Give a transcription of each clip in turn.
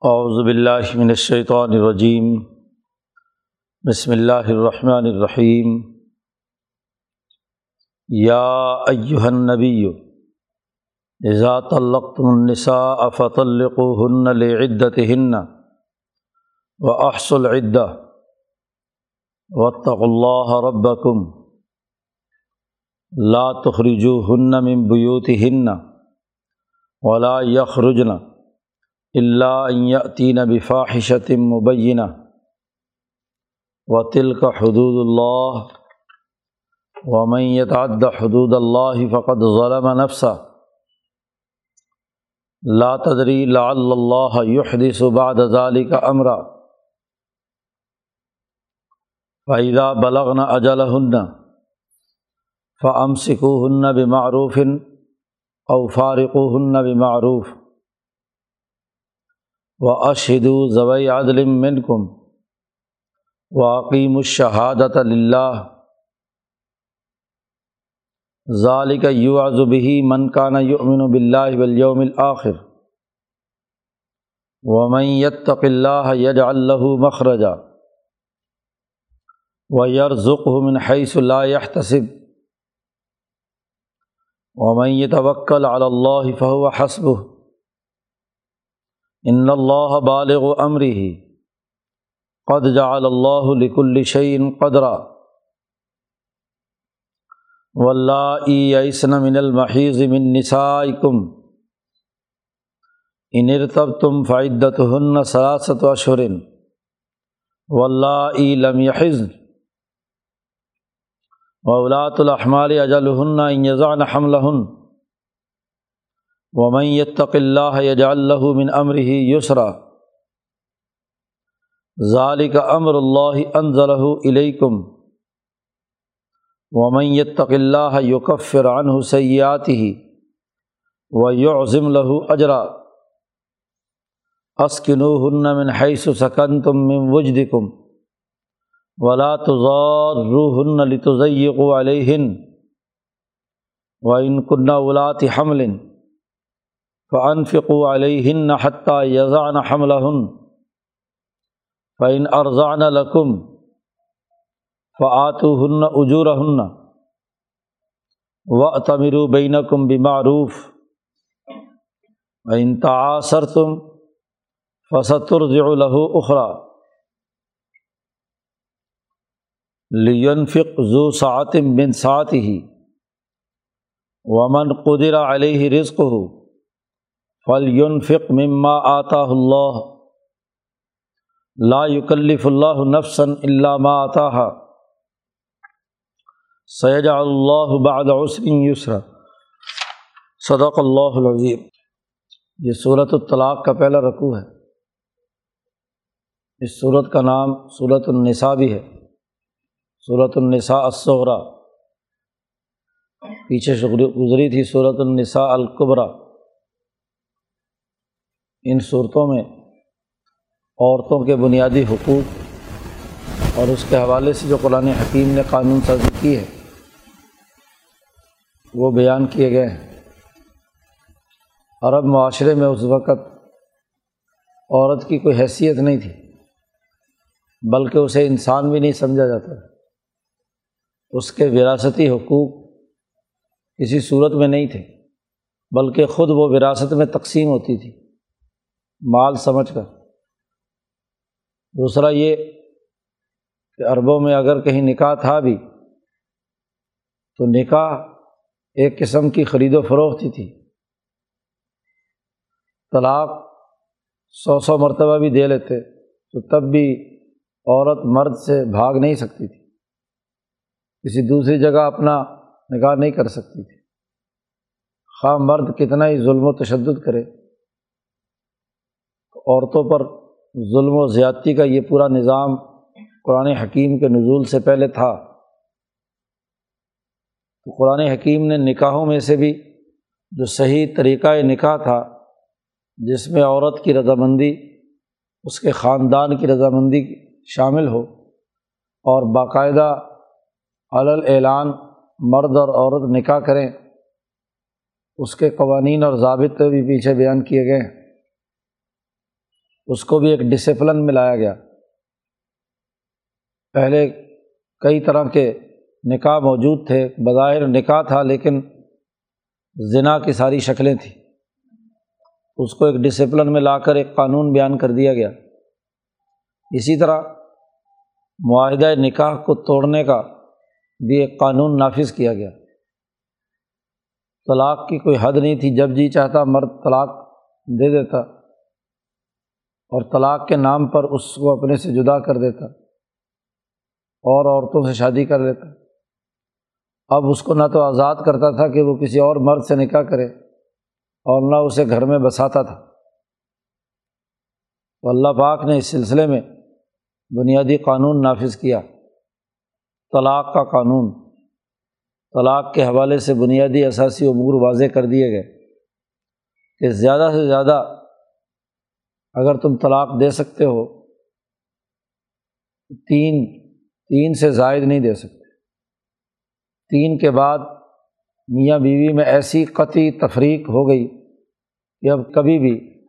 اعوذ باللہ من الشیطان الرجیم۔ بسم اللہ الرحمن الرحیم۔ یا ایہا النبی، اذا طلقتم النساء فطلقوهن لعدتهن واحصوا العدة واتقوا الله ربكم لا تخرجوهن من بيوتهن ولا يخرجن الا ان يأتين بفاحشة مبينة. وتلك حدود الله. ومن يتعد حدود الله فقد ظلم نفسه. لا تدری لعل اللہ يحدث بعد ذلك امرا فإذا بلغن أجلهن فأمسكوهن بمعروف أو فارقوهن بمعروف. و وأشهدوا ذوي عدل منكم وأقيموا الشهادة لله. ذالک یوعظ به من کان یؤمن باللہ والیوم الآخر. ومن یتق اللہ یجعل له مخرجا. ویرزقه من حیث لا يحتسب. ومن يتوکل علی اللہ فهو حسبه. ان اللہ بالغ امره قد جعل اللہ لكل شيء قدرا. ولاسن ومن يتق اللہ یجعل له من امرہ یسرا ذالک امر اللہ انزلہ الیکم ومن يتق اللہ یکفر عنہ سیئاتہ و یعظم له اجرا اسکنوہن من حیث سکنتم من وجدکم ولا تضاروہن لتضیقوا علیہن وإن كن اولات حمل فانفقوا علیہن حتى یضعن حملہن فإن ارضعن لکم فعت ہن اجور ہن و تمر بین کم بمعروف انتعاثر تم فصتر ذلح اخرا لینفق ذو سعتم بن سعت ہی ومن قدر علیہ رزق ہو فلینفق مما آتا اللہ لا یکلف اللہ نفسن اللہ ما آتا سیجا اللہ بعد عسر یسرا صدق اللہ العظیم. یہ صورت الطلاق کا پہلا رقوع ہے. اس صورت کا نام صورت النساء بھی ہے. صورت النساء الصغرا پیچھے گزری تھی صورت النساء القبرا ان صورتوں میں عورتوں کے بنیادی حقوق اور اس کے حوالے سے جو قرآن حکیم نے قانون سازی کی ہے، وہ بیان کیے گئے ہیں۔ عرب معاشرے میں اس وقت عورت کی کوئی حیثیت نہیں تھی، بلکہ اسے انسان بھی نہیں سمجھا جاتا۔ اس کے وراثتی حقوق کسی صورت میں نہیں تھے، بلکہ خود وہ وراثت میں تقسیم ہوتی تھی۔ مال سمجھ کر۔ دوسرا یہ کہ عربوں میں اگر کہیں نکاح تھا بھی، تو نکاح ایک قسم کی خرید و فروخت ہی تھی۔ طلاق سو سو مرتبہ بھی دے لیتے، تو تب بھی عورت مرد سے بھاگ نہیں سکتی تھی۔ کسی دوسری جگہ اپنا نکاح نہیں کر سکتی تھی۔ خواہ مرد کتنا ہی ظلم و تشدد کرے۔ عورتوں پر ظلم و زیادتی کا یہ پورا نظام قرآن حکیم کے نزول سے پہلے تھا۔ تو قرآن حکیم نے نکاحوں میں سے بھی جو صحیح طریقۂ نکاح تھا، جس میں عورت کی رضامندی، اس کے خاندان کی رضامندی شامل ہو اور باقاعدہ علل اعلان مرد اور عورت نکاح کریں، اس کے قوانین اور ضابطے بھی پیچھے بیان کیے گئے۔ ہیں اس کو بھی ایک ڈسپلن میں لایا گیا۔ پہلے کئی طرح کے نکاح موجود تھے، بظاہر نکاح تھا لیکن زنا کی ساری شکلیں تھیں۔ اس کو ایک ڈسپلن میں لا کر ایک قانون بیان کر دیا گیا۔ اسی طرح معاہدہ نکاح کو توڑنے کا بھی ایک قانون نافذ کیا گیا۔ طلاق کی کوئی حد نہیں تھی، جب جی چاہتا مرد طلاق دے دیتا۔ اور طلاق کے نام پر اس کو اپنے سے جدا کر دیتا اور عورتوں سے شادی کر لیتا اب اس کو نہ تو آزاد کرتا تھا کہ وہ کسی اور مرد سے نکاح کرے اور نہ اسے گھر میں بساتا تھا۔ تو اللہ پاک نے اس سلسلے میں بنیادی قانون نافذ کیا۔ طلاق کا قانون۔ طلاق کے حوالے سے بنیادی اثاثی امور واضح کر دیے گئے کہ زیادہ سے زیادہ اگر تم طلاق دے سکتے ہو، تین تین سے زائد نہیں دے سکتے۔ تین کے بعد میاں بیوی میں ایسی قطعی تفریق ہو گئی کہ اب کبھی بھی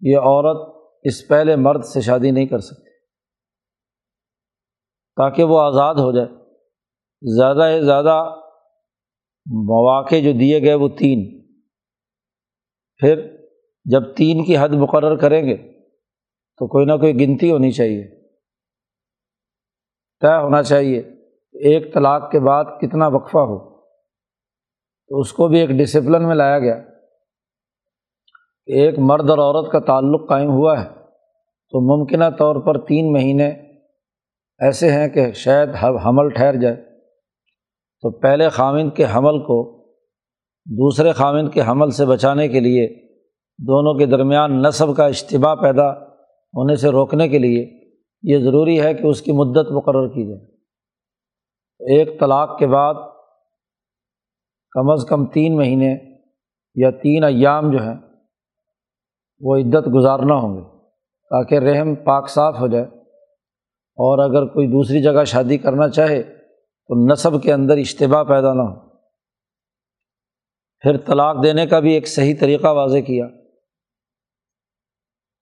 یہ عورت اس پہلے مرد سے شادی نہیں کر سکتی۔ تاکہ وہ آزاد ہو جائے۔ زیادہ سے زیادہ مواقع جو دیے گئے وہ تین۔ پھر جب تین کی حد مقرر کریں گے تو کوئی نہ کوئی گنتی ہونی چاہیے۔ طے ہونا چاہیے ایک طلاق کے بعد کتنا وقفہ ہو۔ تو اس کو بھی ایک ڈسپلن میں لایا گیا۔ کہ ایک مرد اور عورت کا تعلق قائم ہوا ہے تو ممکنہ طور پر تین مہینے ایسے ہیں کہ شاید حمل ٹھہر جائے۔ تو پہلے خامند کے حمل کو دوسرے خامند کے حمل سے بچانے کے لیے دونوں کے درمیان نصب کا اجتباع پیدا ہونے سے روکنے کے لیے یہ ضروری ہے کہ اس کی مدت مقرر کی جائے۔ ایک طلاق کے بعد کم از کم تین مہینے یا تین ایام جو ہیں، وہ عدت گزارنا ہوں گے تاکہ رحم پاک صاف ہو جائے۔ اور اگر کوئی دوسری جگہ شادی کرنا چاہے تو نصب کے اندر اشتباع پیدا نہ ہو۔ پھر طلاق دینے کا بھی ایک صحیح طریقہ واضح کیا۔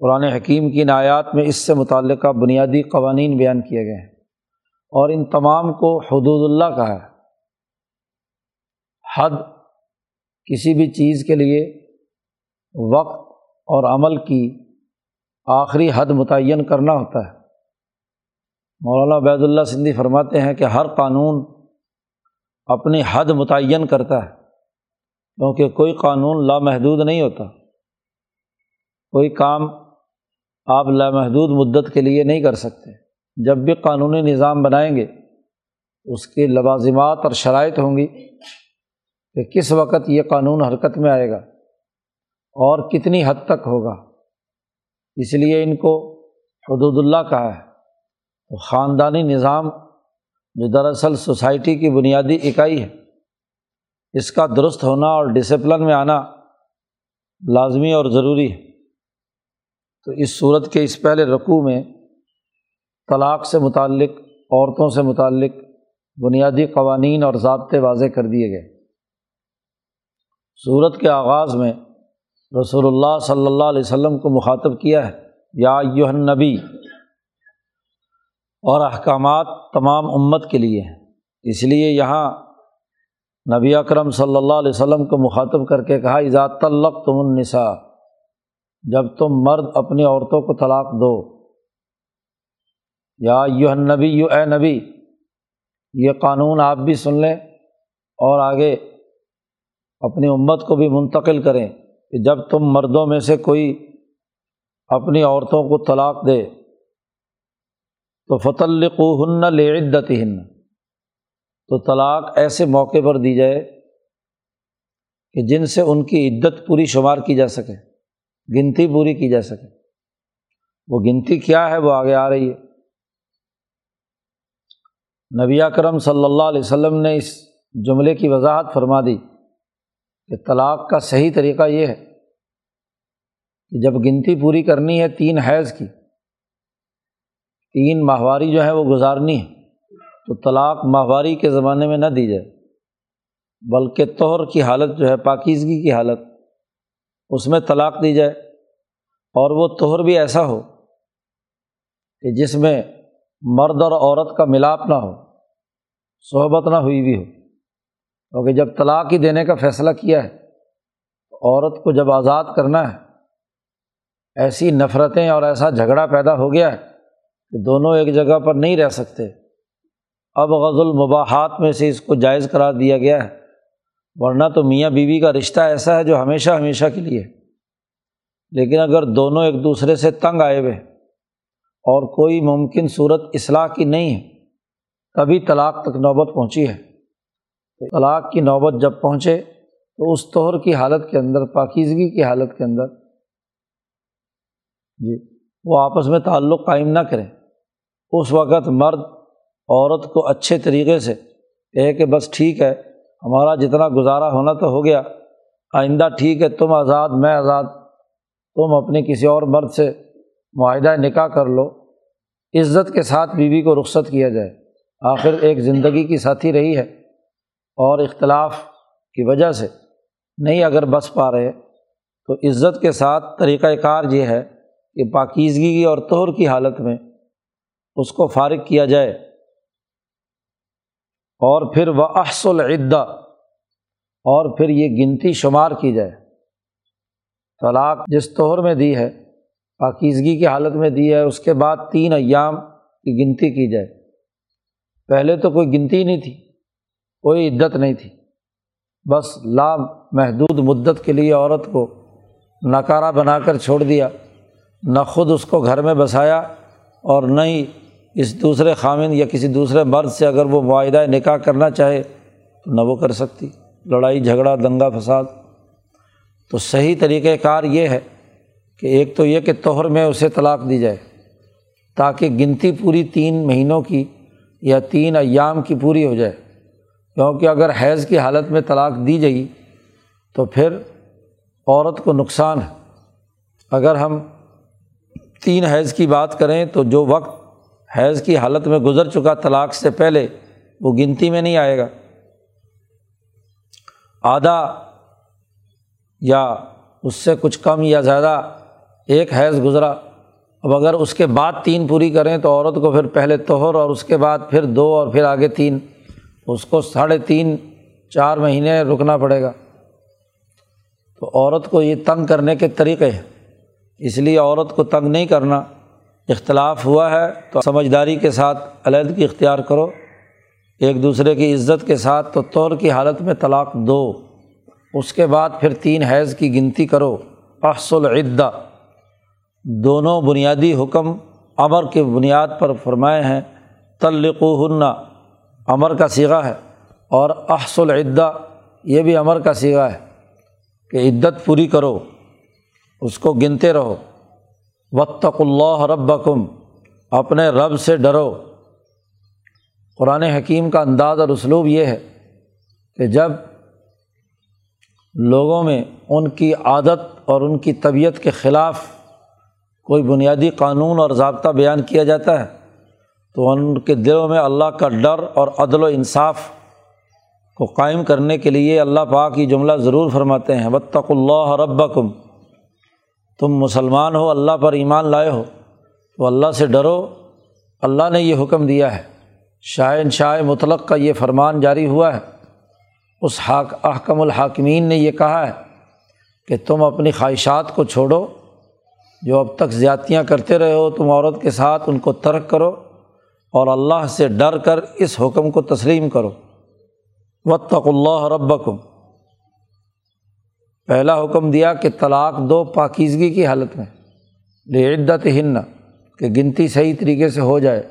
قرآن حکیم کی نایات میں اس سے متعلقہ بنیادی قوانین بیان کیے گئے ہیں اور ان تمام کو حدود اللہ کا ہے۔ حد کسی بھی چیز کے لیے وقت اور عمل کی آخری حد متعین کرنا ہوتا ہے۔ مولانا عبید اللہ سندھی فرماتے ہیں کہ ہر قانون اپنی حد متعین کرتا ہے، کیونکہ کوئی قانون لامحدود نہیں ہوتا۔ کوئی کام آپ لامحدود مدت کے لیے نہیں کر سکتے۔ جب بھی قانونی نظام بنائیں گے، اس کی لوازمات اور شرائط ہوں گی کہ کس وقت یہ قانون حرکت میں آئے گا اور کتنی حد تک ہوگا۔ اس لیے ان کو حدود اللہ کہا ہے۔ تو خاندانی نظام جو دراصل سوسائٹی کی بنیادی اکائی ہے، اس کا درست ہونا اور ڈسپلن میں آنا لازمی اور ضروری ہے۔ تو اس صورت کے اس پہلے رقوع میں طلاق سے متعلق، عورتوں سے متعلق بنیادی قوانین اور ضابطے واضح کر دیے گئے۔ صورت کے آغاز میں رسول اللہ صلی اللہ علیہ وسلم کو مخاطب کیا ہے، یا یوہن نبی اور احکامات تمام امت کے لیے ہیں۔ اس لیے یہاں نبی اکرم صلی اللہ علیہ وسلم کو مخاطب کر کے کہا ایجاد تلق تم النساء جب تم مرد اپنی عورتوں کو طلاق دو۔ یا یو نبی یو اے نبی، یہ قانون آپ بھی سن لیں اور آگے اپنی امت کو بھی منتقل کریں کہ جب تم مردوں میں سے کوئی اپنی عورتوں کو طلاق دے تو فتلق ہن لعدت ہن تو طلاق ایسے موقع پر دی جائے کہ جن سے ان کی عدت پوری شمار کی جا سکے۔ گنتی پوری کی جا سکے۔ وہ گنتی کیا ہے؟ وہ آگے آ رہی ہے۔ نبی کرم صلی اللہ علیہ وسلم نے اس جملے کی وضاحت فرما دی کہ طلاق کا صحیح طریقہ یہ ہے کہ جب گنتی پوری کرنی ہے تین حیض کی، تین ماہواری جو ہے وہ گزارنی ہے، تو طلاق ماہواری کے زمانے میں نہ دی جائے، بلکہ توہر کی حالت جو ہے، پاکیزگی کی حالت اس میں طلاق دی جائے اور وہ توہر بھی ایسا ہو کہ جس میں مرد اور عورت کا ملاپ نہ ہو، صحبت نہ ہوئی بھی ہو۔ کیونکہ جب طلاق ہی دینے کا فیصلہ کیا ہے، تو عورت کو جب آزاد کرنا ہے، ایسی نفرتیں اور ایسا جھگڑا پیدا ہو گیا ہے کہ دونوں ایک جگہ پر نہیں رہ سکتے۔ اب غز المباحات میں سے اس کو جائز قرار دیا گیا ہے۔ ورنہ تو میاں بیوی کا رشتہ ایسا ہے جو ہمیشہ ہمیشہ کے لیے لیکن اگر دونوں ایک دوسرے سے تنگ آئے ہوئے اور کوئی ممکن صورت اصلاح کی نہیں ہے، تبھی طلاق تک نوبت پہنچی ہے۔ طلاق کی نوبت جب پہنچے تو اس طور کی حالت کے اندر، پاکیزگی کی حالت کے اندر جی وہ آپس میں تعلق قائم نہ کریں۔ اس وقت مرد عورت کو اچھے طریقے سے، کہے کہ بس ٹھیک ہے ہمارا جتنا گزارا ہونا تو ہو گیا۔ آئندہ ٹھیک ہے، تم آزاد، میں آزاد۔ تم اپنے کسی اور مرد سے معاہدہ نکاح کر لو۔ عزت کے ساتھ بیوی کو رخصت کیا جائے۔ آخر ایک زندگی کی ساتھی رہی ہے۔ اور اختلاف کی وجہ سے نہیں اگر بس پا رہے، تو عزت کے ساتھ طریقۂ کار یہ ہے کہ پاکیزگی اور طور کی حالت میں اس کو فارغ کیا جائے۔ اور پھر وہ احس العدہ اور پھر یہ گنتی شمار کی جائے۔ طلاق جس طور میں دی ہے، پاکیزگی کی حالت میں دی ہے، اس کے بعد تین ایام کی گنتی کی جائے۔ پہلے تو کوئی گنتی نہیں تھی، کوئی عدت نہیں تھی۔ بس لا محدود مدت کے لیے عورت کو نکارہ بنا کر چھوڑ دیا، نہ خود اس کو گھر میں بسایا اور نہ ہی اس دوسرے خامن یا کسی دوسرے مرد سے اگر وہ معاہدہ نکاح کرنا چاہے تو نہ وہ کر سکتی۔ لڑائی، جھگڑا، دنگا فساد۔ تو صحیح طریقۂ کار یہ ہے کہ ایک تو یہ کہ توہر میں اسے طلاق دی جائے تاکہ گنتی پوری تین مہینوں کی یا تین ایام کی پوری ہو جائے۔ کیونکہ اگر حیض کی حالت میں طلاق دی جائے تو پھر عورت کو نقصان ہے۔ اگر ہم تین حیض کی بات کریں تو جو وقت حیض کی حالت میں گزر چکا طلاق سے پہلے وہ گنتی میں نہیں آئے گا۔ آدھا یا اس سے کچھ کم یا زیادہ ایک حیض گزرا۔ اب اگر اس کے بعد تین پوری کریں تو عورت کو پھر پہلے توہر اور اس کے بعد پھر دو اور پھر آگے تین۔ اس کو ساڑھے تین، چار مہینے رکنا پڑے گا۔ تو عورت کو یہ تنگ کرنے کے طریقے ہیں۔ اس لیے عورت کو تنگ نہیں کرنا۔ اختلاف ہوا ہے تو سمجھداری کے ساتھ علیحدگی اختیار کرو، ایک دوسرے کی عزت کے ساتھ تو طور کی حالت میں طلاق دو۔ اس کے بعد پھر تین حیض کی گنتی کرو۔ احس العدہ دونوں بنیادی حکم امر کے بنیاد پر فرمائے ہیں۔ تلق ہننا امر کا سیگا ہے۔ اور احس العدہ یہ بھی امر کا سیگا ہے کہ عدت پوری کرو، اس کو گنتے رہو۔ وطق اللہ ربکم اپنے رب سے ڈرو۔ قرآن حکیم کا انداز اور اسلوب یہ ہے کہ جب لوگوں میں ان کی عادت اور ان کی طبیعت کے خلاف کوئی بنیادی قانون اور ضابطہ بیان کیا جاتا ہے، تو ان کے دلوں میں اللہ کا ڈر اور عدل و انصاف کو قائم کرنے کے لیے اللہ پاک کی جملہ ضرور فرماتے ہیں۔ بطق اللہ ربکم تم مسلمان ہو، اللہ پر ایمان لائے ہو، تو اللہ سے ڈرو۔ اللہ نے یہ حکم دیا ہے۔ شائن شائع مطلق کا یہ فرمان جاری ہوا ہے۔ اس حاک، احکم الحاکمین نے یہ کہا ہے کہ تم اپنی خواہشات کو چھوڑو۔ جو اب تک زیادتیاں کرتے رہے ہو، تم عورت کے ساتھ ان کو ترک کرو اور اللہ سے ڈر کر اس حکم کو تسلیم کرو۔ وطق اللہ ربکم پہلا حکم دیا کہ طلاق دو پاکیزگی کی حالت میں عدت ہن کہ گنتی صحیح طریقے سے ہو جائے۔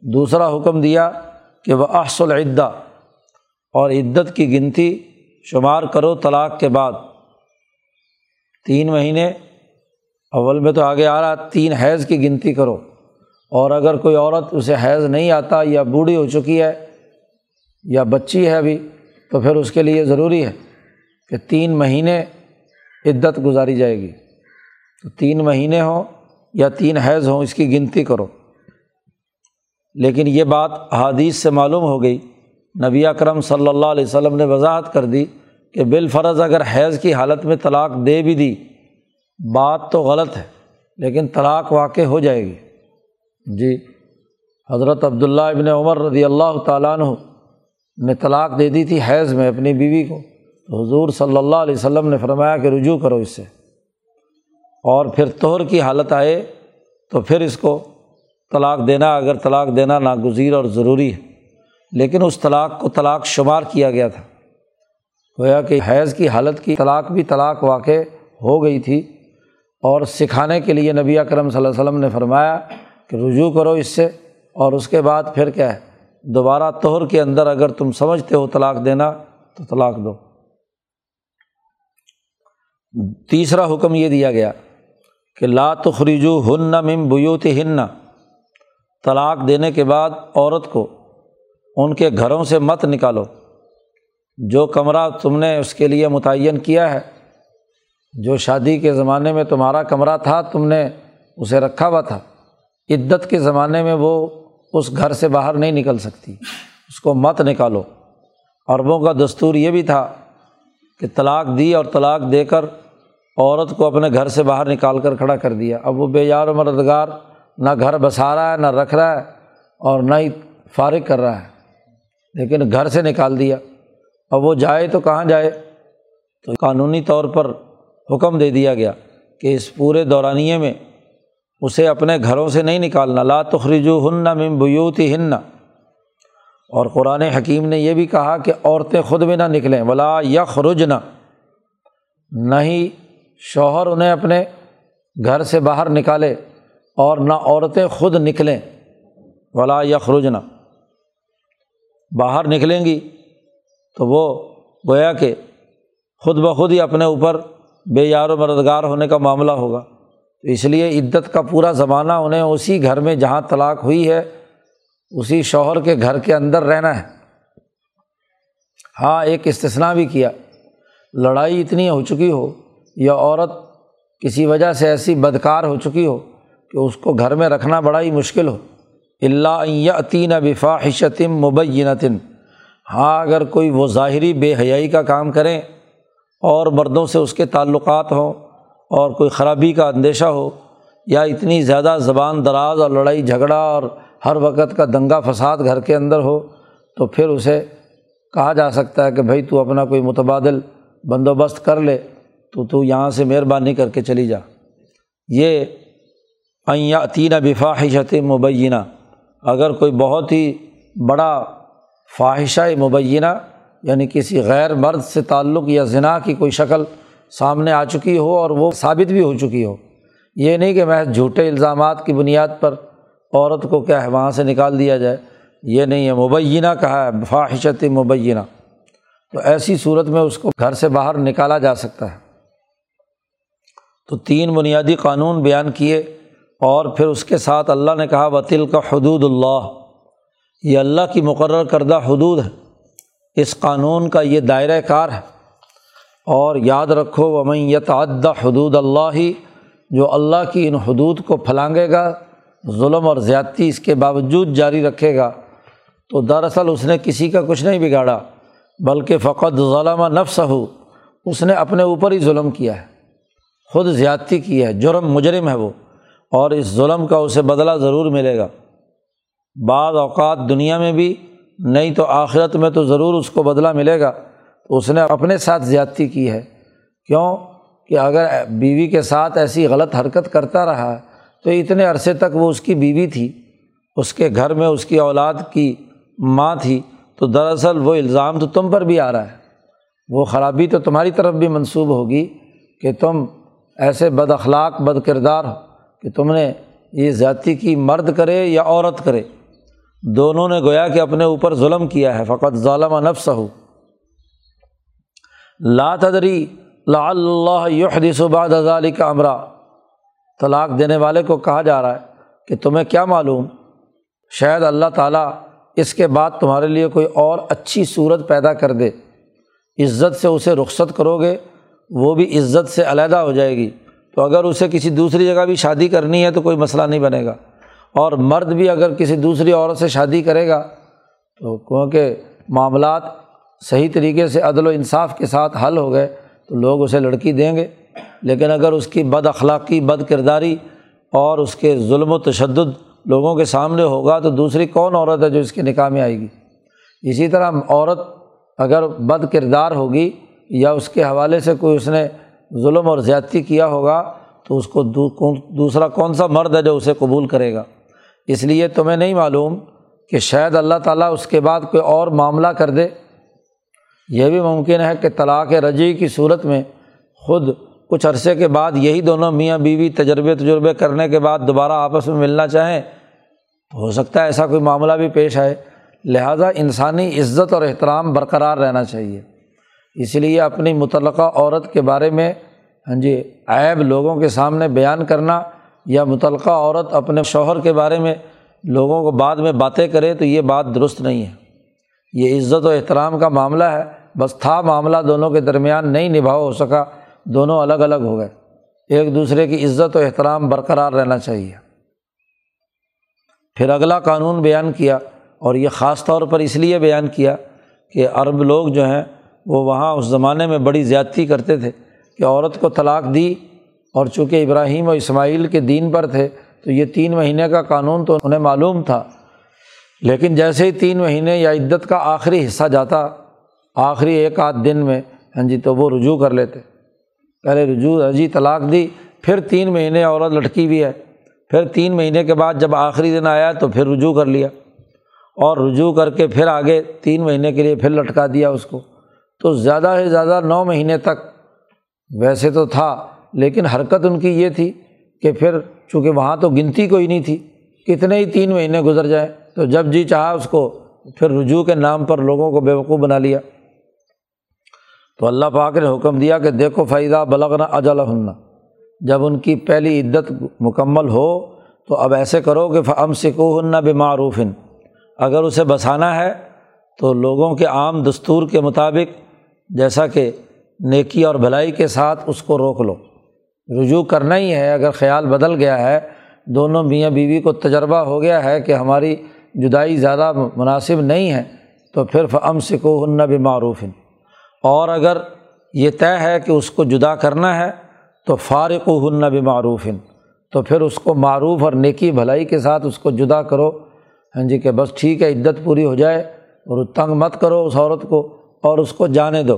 دوسرا حکم دیا کہ وہ احس العدہ اور عدت کی گنتی شمار کرو طلاق کے بعد۔ تین مہینے، اول میں تو آگے آ رہا، تین حیض کی گنتی کرو۔ اور اگر کوئی عورت اسے حیض نہیں آتا یا بوڑھی ہو چکی ہے یا بچی ہے ابھی، تو پھر اس کے لیے ضروری ہے۔ کہ تین مہینے عدت گزاری جائے گی۔ تو تین مہینے ہوں یا تین حیض ہوں، اس کی گنتی کرو۔ لیکن یہ بات احادیث سے معلوم ہو گئی۔ نبی اکرم صلی اللہ علیہ وسلم نے وضاحت کر دی کہ بالفرض اگر حیض کی حالت میں طلاق دے بھی دی، بات تو غلط ہے، لیکن طلاق واقع ہو جائے گی۔ جی حضرت عبداللہ ابن عمر رضی اللہ تعالیٰ عنہ نے طلاق دے دی تھی حیض میں اپنی بیوی کو۔ تو حضور صلی اللہ علیہ وسلم نے فرمایا کہ رجوع کرو اس سے۔ اور پھر توہر کی حالت آئے تو پھر اس کو طلاق دینا، اگر طلاق دینا ناگزیر اور ضروری ہے۔ لیکن اس طلاق کو طلاق شمار کیا گیا تھا۔ گویا کہ حیض کی حالت کی طلاق بھی طلاق واقع ہو گئی تھی۔ اور سکھانے کے لیے نبی اکرم صلی اللہ علیہ وسلم نے فرمایا کہ رجوع کرو اس سے۔ اور اس کے بعد پھر کیا ہے؟ دوبارہ توہر کے اندر اگر تم سمجھتے ہو طلاق دینا تو طلاق دو۔ تیسرا حکم یہ دیا گیا کہ لا تخرجو ہن مم بیوت ہن طلاق دینے کے بعد عورت کو ان کے گھروں سے مت نکالو۔ جو کمرہ تم نے اس کے لیے متعین کیا ہے، جو شادی کے زمانے میں تمہارا کمرہ تھا، تم نے اسے رکھا ہوا تھا۔ عدت کے زمانے میں وہ اس گھر سے باہر نہیں نکل سکتی۔ اس کو مت نکالو۔ عربوں کا دستور یہ بھی تھا کہ طلاق دی اور طلاق دے کر عورت کو اپنے گھر سے باہر نکال کر کھڑا کر دیا۔ اب وہ بے یار و مددگار، نہ گھر بسا رہا ہے، نہ رکھ رہا ہے اور نہ ہی فارغ کر رہا ہے۔ لیکن گھر سے نکال دیا۔ اب وہ جائے تو کہاں جائے؟ تو قانونی طور پر حکم دے دیا گیا کہ اس پورے دورانیے میں اسے اپنے گھروں سے نہیں نکالنا۔ لا تخرجو ہن مم بیوتی ہن اور قرآن حکیم نے یہ بھی کہا کہ عورتیں خود بھی نہ نکلیں۔ ولا یخ رجنا نہ ہی شوہر انہیں اپنے گھر سے باہر نکالے اور نہ عورتیں خود نکلیں، ولا یخ رجنا باہر نکلیں گی تو وہ گویا کہ خود بخود ہی اپنے اوپر بے یار و مددگار ہونے کا معاملہ ہوگا۔ تو اس لیے عدت کا پورا زمانہ انہیں اسی گھر میں جہاں طلاق ہوئی ہے، اسی شوہر کے گھر کے اندر رہنا ہے۔ ہاں ایک استثنا بھی کیا۔ لڑائی اتنی ہو چکی ہو یا عورت کسی وجہ سے ایسی بدکار ہو چکی ہو کہ اس کو گھر میں رکھنا بڑا ہی مشکل ہو۔ اللہ عطین بفاحشتم مبینتن ہاں اگر کوئی وہ ظاہری بے حیائی کا کام کریں اور مردوں سے اس کے تعلقات ہوں، اور کوئی خرابی کا اندیشہ ہو، یا اتنی زیادہ زبان دراز اور لڑائی جھگڑا اور ہر وقت کا دنگا فساد گھر کے اندر ہو، تو پھر اسے کہا جا سکتا ہے کہ بھائی تو اپنا کوئی متبادل بندوبست کر لے۔ تو تو یہاں سے مہربانی کر کے چلی جا۔ یہ عطین بفاحشت مبینہ۔ اگر کوئی بہت ہی بڑا فواہشہ مبینہ یعنی کسی غیر مرد سے تعلق یا ذنا کی کوئی شکل سامنے آ چکی ہو اور وہ ثابت بھی ہو چکی ہو، یہ نہیں کہ میں جھوٹے الزامات کی بنیاد پر عورت کو کیا ہے وہاں سے نکال دیا جائے، یہ نہیں ہے۔ مبینہ کہا ہے فواہشت مبینہ۔ تو ایسی صورت میں اس کو گھر سے باہر نکالا جا سکتا ہے۔ تو تین بنیادی قانون بیان کیے اور پھر اس کے ساتھ اللہ نے کہا وطل کا حدود اللہ یہ اللہ کی مقرر کردہ حدود ہے اس قانون کا یہ دائرۂ کار ہے۔ اور یاد رکھو، ومن یتعدہ حدود اللہ ہی جو اللہ کی ان حدود کو پھلانگے گا، ظلم اور زیادتی اس کے باوجود جاری رکھے گا، تو دراصل اس نے کسی کا کچھ نہیں بگاڑا، بلکہ فقط ظلم نفس ہو اس نے اپنے اوپر ہی ظلم کیا ہے۔ خود زیادتی کی ہے، جرم مجرم ہے وہ، اور اس ظلم کا اسے بدلہ ضرور ملے گا۔ بعض اوقات دنیا میں بھی، نہیں تو آخرت میں تو ضرور اس کو بدلہ ملے گا۔ تو اس نے اپنے ساتھ زیادتی کی ہے۔ کیوں؟ کہ اگر بیوی کے ساتھ ایسی غلط حرکت کرتا رہا، تو اتنے عرصے تک وہ اس کی بیوی تھی۔ اس کے گھر میں اس کی اولاد کی ماں تھی، تو دراصل وہ الزام تو تم پر بھی آ رہا ہے۔ وہ خرابی تو تمہاری طرف بھی منسوب ہوگی کہ تم ایسے بد اخلاق، بد کردار ہو کہ تم نے یہ زیادتی کی مرد کرے یا عورت کرے۔ دونوں نے گویا کہ اپنے اوپر ظلم کیا ہے۔ فقط ظالم نفس ہو لا تدری لا اللہ یحدث بعد ذلك امرا۔ طلاق دینے والے کو کہا جا رہا ہے کہ تمہیں کیا معلوم؟ شاید اللہ تعالیٰ اس کے بعد تمہارے لیے کوئی اور اچھی صورت پیدا کر دے۔ عزت سے اسے رخصت کرو گے۔ وہ بھی عزت سے علیحدہ ہو جائے گی تو اگر اسے کسی دوسری جگہ بھی شادی کرنی ہے تو کوئی مسئلہ نہیں بنے گا اور مرد بھی اگر کسی دوسری عورت سے شادی کرے گا تو کیونکہ معاملات صحیح طریقے سے عدل و انصاف کے ساتھ حل ہو گئے تو لوگ اسے لڑکی دیں گے لیکن اگر اس کی بد اخلاقی، بد کرداری اور اس کے ظلم و تشدد لوگوں کے سامنے ہوگا تو دوسری کون عورت ہے جو اس کے نکاح میں آئے گی؟ اسی طرح عورت اگر بد کردار ہوگی یا اس کے حوالے سے کوئی اس نے ظلم اور زیادتی کیا ہوگا تو اس کو دوسرا کون سا مرد ہے جو اسے قبول کرے گا؟ اس لیے تمہیں نہیں معلوم کہ شاید اللہ تعالیٰ اس کے بعد کوئی اور معاملہ کر دے۔ یہ بھی ممکن ہے کہ طلاق رجی کی صورت میں خود کچھ عرصے کے بعد یہی دونوں میاں بیوی تجربے تجربے کرنے کے بعد دوبارہ آپس میں ملنا چاہیں تو ہو سکتا ہے ایسا کوئی معاملہ بھی پیش آئے۔ لہٰذا انسانی عزت اور احترام برقرار رہنا چاہیے۔ اس لیے اپنی متعلقہ عورت کے بارے میں ہاں جی عیب لوگوں کے سامنے بیان کرنا یا متعلقہ عورت اپنے شوہر کے بارے میں لوگوں کو بعد میں باتیں کرے تو یہ بات درست نہیں ہے۔ یہ عزت و احترام کا معاملہ ہے۔ بس تھا معاملہ دونوں کے درمیان نہیں نبھاؤ ہو سکا، دونوں الگ الگ ہو گئے۔ ایک دوسرے کی عزت و احترام برقرار رہنا چاہیے۔ پھر اگلا قانون بیان کیا اور یہ خاص طور پر اس لیے بیان کیا کہ عرب لوگ جو ہیں وہ وہاں اس زمانے میں بڑی زیادتی کرتے تھے کہ عورت کو طلاق دی اور چونکہ ابراہیم و اسماعیل کے دین پر تھے، تو یہ تین مہینے کا قانون تو انہیں معلوم تھا۔ لیکن جیسے ہی تین مہینے یا عدت کا آخری حصہ جاتا، آخری ایک آدھ دن میں ہاں جی تو وہ رجوع کر لیتے۔ پہلے رجوع ہاں جی طلاق دی، پھر تین مہینے عورت لٹکی بھی ہے۔ پھر تین مہینے کے بعد جب آخری دن آیا تو پھر رجوع کر لیا۔ اور رجوع کر کے پھر آگے تین مہینے کے لیے پھر لٹکا دیا اس کو۔ تو زیادہ سے زیادہ نو مہینے تک ویسے تو تھا، لیکن حرکت ان کی یہ تھی کہ پھر چونکہ وہاں تو گنتی کوئی نہیں تھی، کتنے ہی تین مہینے گزر جائیں تو جب جی چاہا اس کو پھر رجوع کے نام پر لوگوں کو بیوقوف بنا لیا۔ تو اللہ پاک نے حکم دیا کہ دیکھو فائدہ بلغنا اجل ہننا جب ان کی پہلی عدت مکمل ہو تو اب ایسے کرو کہ فم سکو ہننا بے معروف اگر اسے بسانا ہے تو لوگوں کے عام دستور کے مطابق جیسا کہ نیکی اور بھلائی کے ساتھ اس کو روک لو۔ رجوع کرنا ہی ہے، اگر خیال بدل گیا ہے، دونوں میاں بیوی کو تجربہ ہو گیا ہے کہ ہماری جدائی زیادہ مناسب نہیں ہے، تو پھر فم سکو ہن بھی معروف اور اگر یہ طے ہے کہ اس کو جدا کرنا ہے، تو فارق و ہن بھی معروف تو پھر اس کو معروف اور نیکی، بھلائی کے ساتھ اس کو جدا کرو۔ ہاں جی کہ بس ٹھیک ہے، عدت پوری ہو جائے اور تنگ مت کرو اس عورت کو۔ اور اس کو جانے دو۔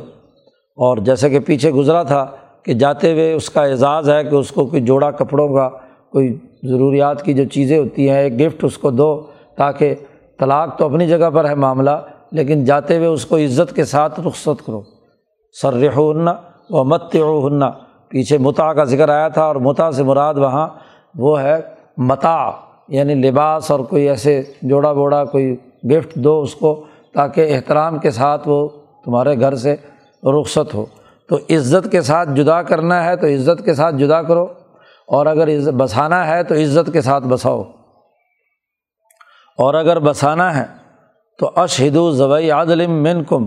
اور جیسے کہ پیچھے گزرا تھا کہ جاتے ہوئے اس کا اعزاز ہے کہ اس کو کوئی جوڑا کپڑوں کا، کوئی ضروریات کی جو چیزیں ہوتی ہیں، ایک گفٹ اس کو دو تاکہ طلاق تو اپنی جگہ پر ہے معاملہ، لیکن جاتے ہوئے اس کو عزت کے ساتھ رخصت کرو۔ سر ہننا و مت ہننا پیچھے متا کا ذکر آیا تھا اور متا سے مراد وہاں وہ ہے متا یعنی لباس اور کوئی ایسے جوڑا بوڑا، کوئی گفٹ دو اس کو تاکہ احترام کے ساتھ وہ تمہارے گھر سے رخصت ہو۔ تو عزت کے ساتھ جدا کرنا ہے تو عزت کے ساتھ جدا کرو، اور اگر عزت بسانا ہے تو عزت کے ساتھ بساؤ۔ اور اگر بسانا ہے تو اشہد و ضوی عادل من کم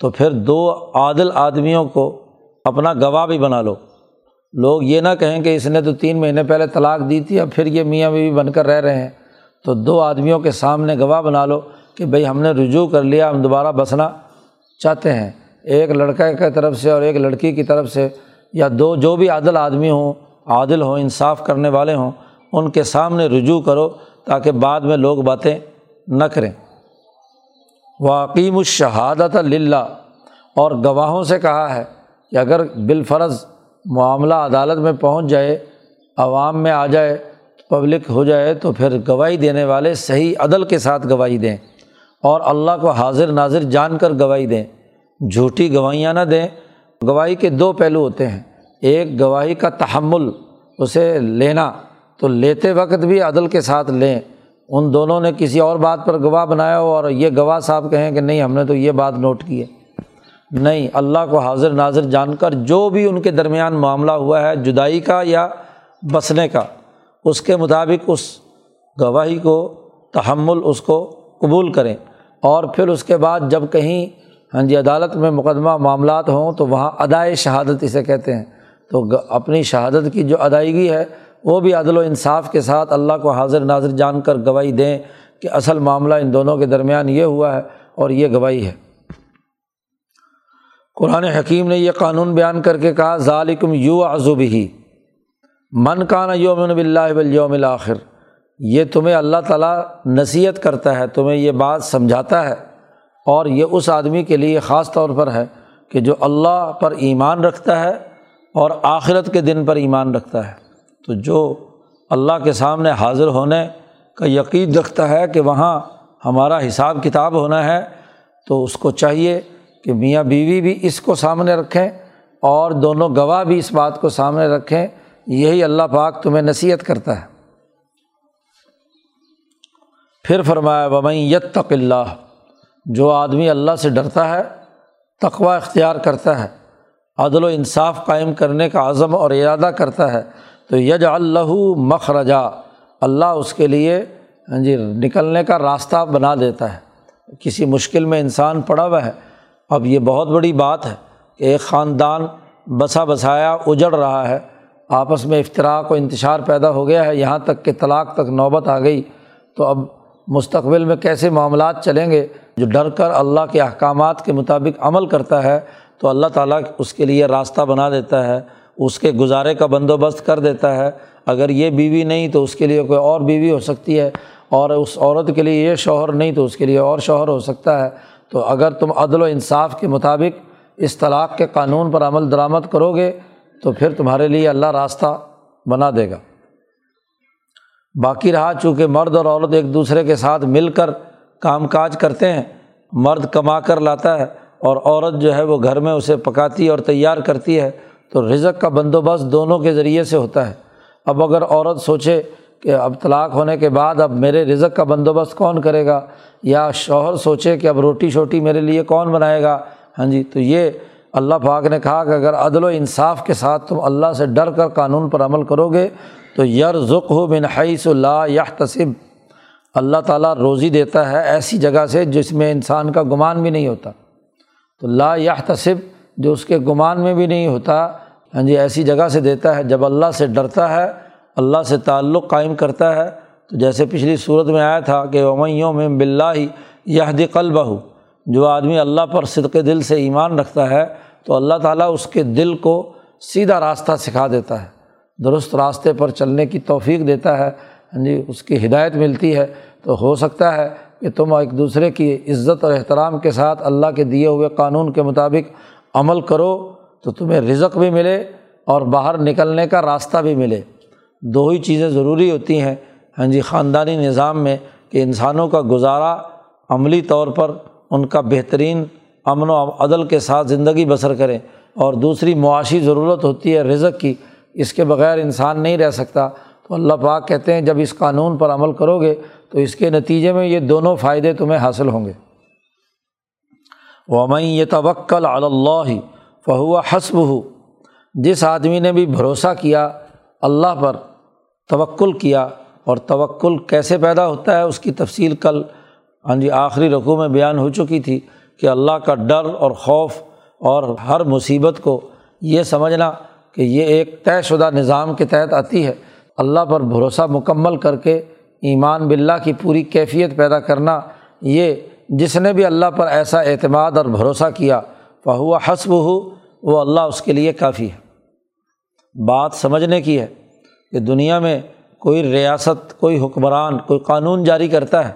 تو پھر دو عادل آدمیوں کو اپنا گواہ بھی بنا لو۔ لوگ یہ نہ کہیں کہ اس نے تو تین مہینے پہلے طلاق دی تھی، اب پھر یہ میاں بیوی بن کر رہ رہے ہیں۔ تو دو آدمیوں کے سامنے گواہ بنا لو کہ بھائی ہم نے رجوع کر لیا، ہم دوبارہ بسنا۔ چاہتے ہیں۔ ایک لڑکے کی طرف سے اور ایک لڑکی کی طرف سے یا دو، جو بھی عادل آدمی ہوں، عادل ہوں، انصاف کرنے والے ہوں، ان کے سامنے رجوع کرو تاکہ بعد میں لوگ باتیں نہ کریں۔ واقیم الشہادت للہ اور گواہوں سے کہا ہے کہ اگر بالفرض معاملہ عدالت میں پہنچ جائے، عوام میں آ جائے پبلک ہو جائے، تو پھر گواہی دینے والے صحیح عدل کے ساتھ گواہی دیں۔ اور اللہ کو حاضر ناظر جان کر گواہی دیں۔ جھوٹی گواہیاں نہ دیں۔ گواہی کے دو پہلو ہوتے ہیں۔ ایک، گواہی کا تحمل، اسے لینا۔ تو لیتے وقت بھی عدل کے ساتھ لیں۔ ان دونوں نے کسی اور بات پر گواہ بنایا ہو اور یہ گواہ صاحب کہیں کہ نہیں، ہم نے تو یہ بات نوٹ کی ہے۔ نہیں، اللہ کو حاضر ناظر جان کر جو بھی ان کے درمیان معاملہ ہوا ہے، جدائی کا یا بسنے کا، اس کے مطابق اس گواہی کو، تحمل اس کو قبول کریں۔ اور پھر اس کے بعد جب کہیں ہاں جی عدالت میں مقدمہ معاملات ہوں تو وہاں ادائے شہادت اسے کہتے ہیں۔ تو اپنی شہادت کی جو ادائیگی ہے، وہ بھی عدل و انصاف کے ساتھ اللہ کو حاضر ناظر جان کر گواہی دیں کہ اصل معاملہ ان دونوں کے درمیان یہ ہوا ہے اور یہ گواہی ہے۔ قرآن حکیم نے یہ قانون بیان کر کے کہا ظالکم یو عزب ہی من کان یوم بلّہ یوم الآخر یہ تمہیں اللہ تعالیٰ نصیحت کرتا ہے، تمہیں یہ بات سمجھاتا ہے اور یہ اس آدمی کے لیے خاص طور پر ہے کہ جو اللہ پر ایمان رکھتا ہے اور آخرت کے دن پر ایمان رکھتا ہے۔ تو جو اللہ کے سامنے حاضر ہونے کا یقین رکھتا ہے کہ وہاں ہمارا حساب کتاب ہونا ہے، تو اس کو چاہیے کہ میاں بیوی بھی اس کو سامنے رکھیں اور دونوں گواہ بھی اس بات کو سامنے رکھیں۔ یہی اللہ پاک تمہیں نصیحت کرتا ہے۔ پھر فرمایا ومئی یت تق اللہ جو آدمی اللہ سے ڈرتا ہے تقوا اختیار کرتا ہے، عدل و انصاف قائم کرنے کا عزم اور ارادہ کرتا ہے، تو یج اللہ مخرجا، اللہ اس کے لیے ہاں جی نکلنے کا راستہ بنا دیتا ہے۔ کسی مشکل میں انسان پڑا ہوا ہے۔ اب یہ بہت بڑی بات ہے کہ ایک خاندان بسا بسایا اجڑ رہا ہے۔ آپس میں افطراک و انتشار پیدا ہو گیا ہے۔ یہاں تک کہ طلاق تک نوبت آ گئی۔ تو اب مستقبل میں کیسے معاملات چلیں گے، جو ڈر کر اللہ کے احکامات کے مطابق عمل کرتا ہے، تو اللہ تعالیٰ اس کے لیے راستہ بنا دیتا ہے، اس کے گزارے کا بندوبست کر دیتا ہے۔ اگر یہ بیوی نہیں تو اس کے لیے کوئی اور بیوی ہو سکتی ہے، اور اس عورت کے لیے یہ شوہر نہیں تو اس کے لیے اور شوہر ہو سکتا ہے۔ تو اگر تم عدل و انصاف کے مطابق اس طلاق کے قانون پر عمل درآمد کرو گے، تو پھر تمہارے لیے اللہ راستہ بنا دے گا۔ باقی رہا چونکہ مرد اور عورت ایک دوسرے کے ساتھ مل کر کام کاج کرتے ہیں، مرد کما کر لاتا ہے اور عورت جو ہے وہ گھر میں اسے پکاتی اور تیار کرتی ہے، تو رزق کا بندوبست دونوں کے ذریعے سے ہوتا ہے۔ اب اگر عورت سوچے کہ اب طلاق ہونے کے بعد اب میرے رزق کا بندوبست کون کرے گا، یا شوہر سوچے کہ اب روٹی شوٹی میرے لیے کون بنائے گا ہاں جی تو یہ اللہ پاک نے کہا کہ اگر عدل و انصاف کے ساتھ تم اللہ سے ڈر کر قانون پر عمل کرو گے تو یر ذک ہو بن حیث اللہ یا تصب اللہ تعالیٰ روزی دیتا ہے ایسی جگہ سے جس میں انسان کا گمان بھی نہیں ہوتا۔ تو لا یا تصب جو اس کے گمان میں بھی نہیں ہوتا ہاں جی ایسی جگہ سے دیتا ہے جب اللہ سے ڈرتا ہے، اللہ سے تعلق قائم کرتا ہے۔ تو جیسے پچھلی صورت میں آیا تھا کہ اومیوں میں بلّہ یہ قلب ہو جو آدمی اللہ پر صدق دل سے ایمان رکھتا ہے، تو اللہ تعالیٰ اس کے دل کو سیدھا راستہ سکھا دیتا ہے۔ درست راستے پر چلنے کی توفیق دیتا ہے ہاں جی اس کی ہدایت ملتی ہے۔ تو ہو سکتا ہے کہ تم ایک دوسرے کی عزت اور احترام کے ساتھ اللہ کے دیے ہوئے قانون کے مطابق عمل کرو تو تمہیں رزق بھی ملے اور باہر نکلنے کا راستہ بھی ملے۔ دو ہی چیزیں ضروری ہوتی ہیں ہاں جی خاندانی نظام میں کہ انسانوں کا گزارا عملی طور پر ان کا بہترین امن و عدل کے ساتھ زندگی بسر کریں۔ اور دوسری معاشی ضرورت ہوتی ہے رزق کی اس کے بغیر انسان نہیں رہ سکتا۔ تو اللہ پاک کہتے ہیں، جب اس قانون پر عمل کرو گے تو اس کے نتیجے میں یہ دونوں فائدے تمہیں حاصل ہوں گے۔ ومئی یہ توکل اللہ فہو حسب ہو جس آدمی نے بھی بھروسہ کیا اللہ پر، توکل کیا اور توکل کیسے پیدا ہوتا ہے، اس کی تفصیل کل ہاں جی آخری رقوع میں بیان ہو چکی تھی کہ اللہ کا ڈر اور خوف اور ہر مصیبت کو یہ سمجھنا کہ یہ ایک طے شدہ نظام کے تحت آتی ہے۔ اللہ پر بھروسہ مکمل کر کے ایمان بلّہ کی پوری کیفیت پیدا کرنا، یہ جس نے بھی اللہ پر ایسا اعتماد اور بھروسہ کیا، فہو حسب ہو وہ اللہ اس کے لیے کافی ہے۔ بات سمجھنے کی ہے کہ دنیا میں کوئی ریاست، کوئی حکمران، کوئی قانون جاری کرتا ہے۔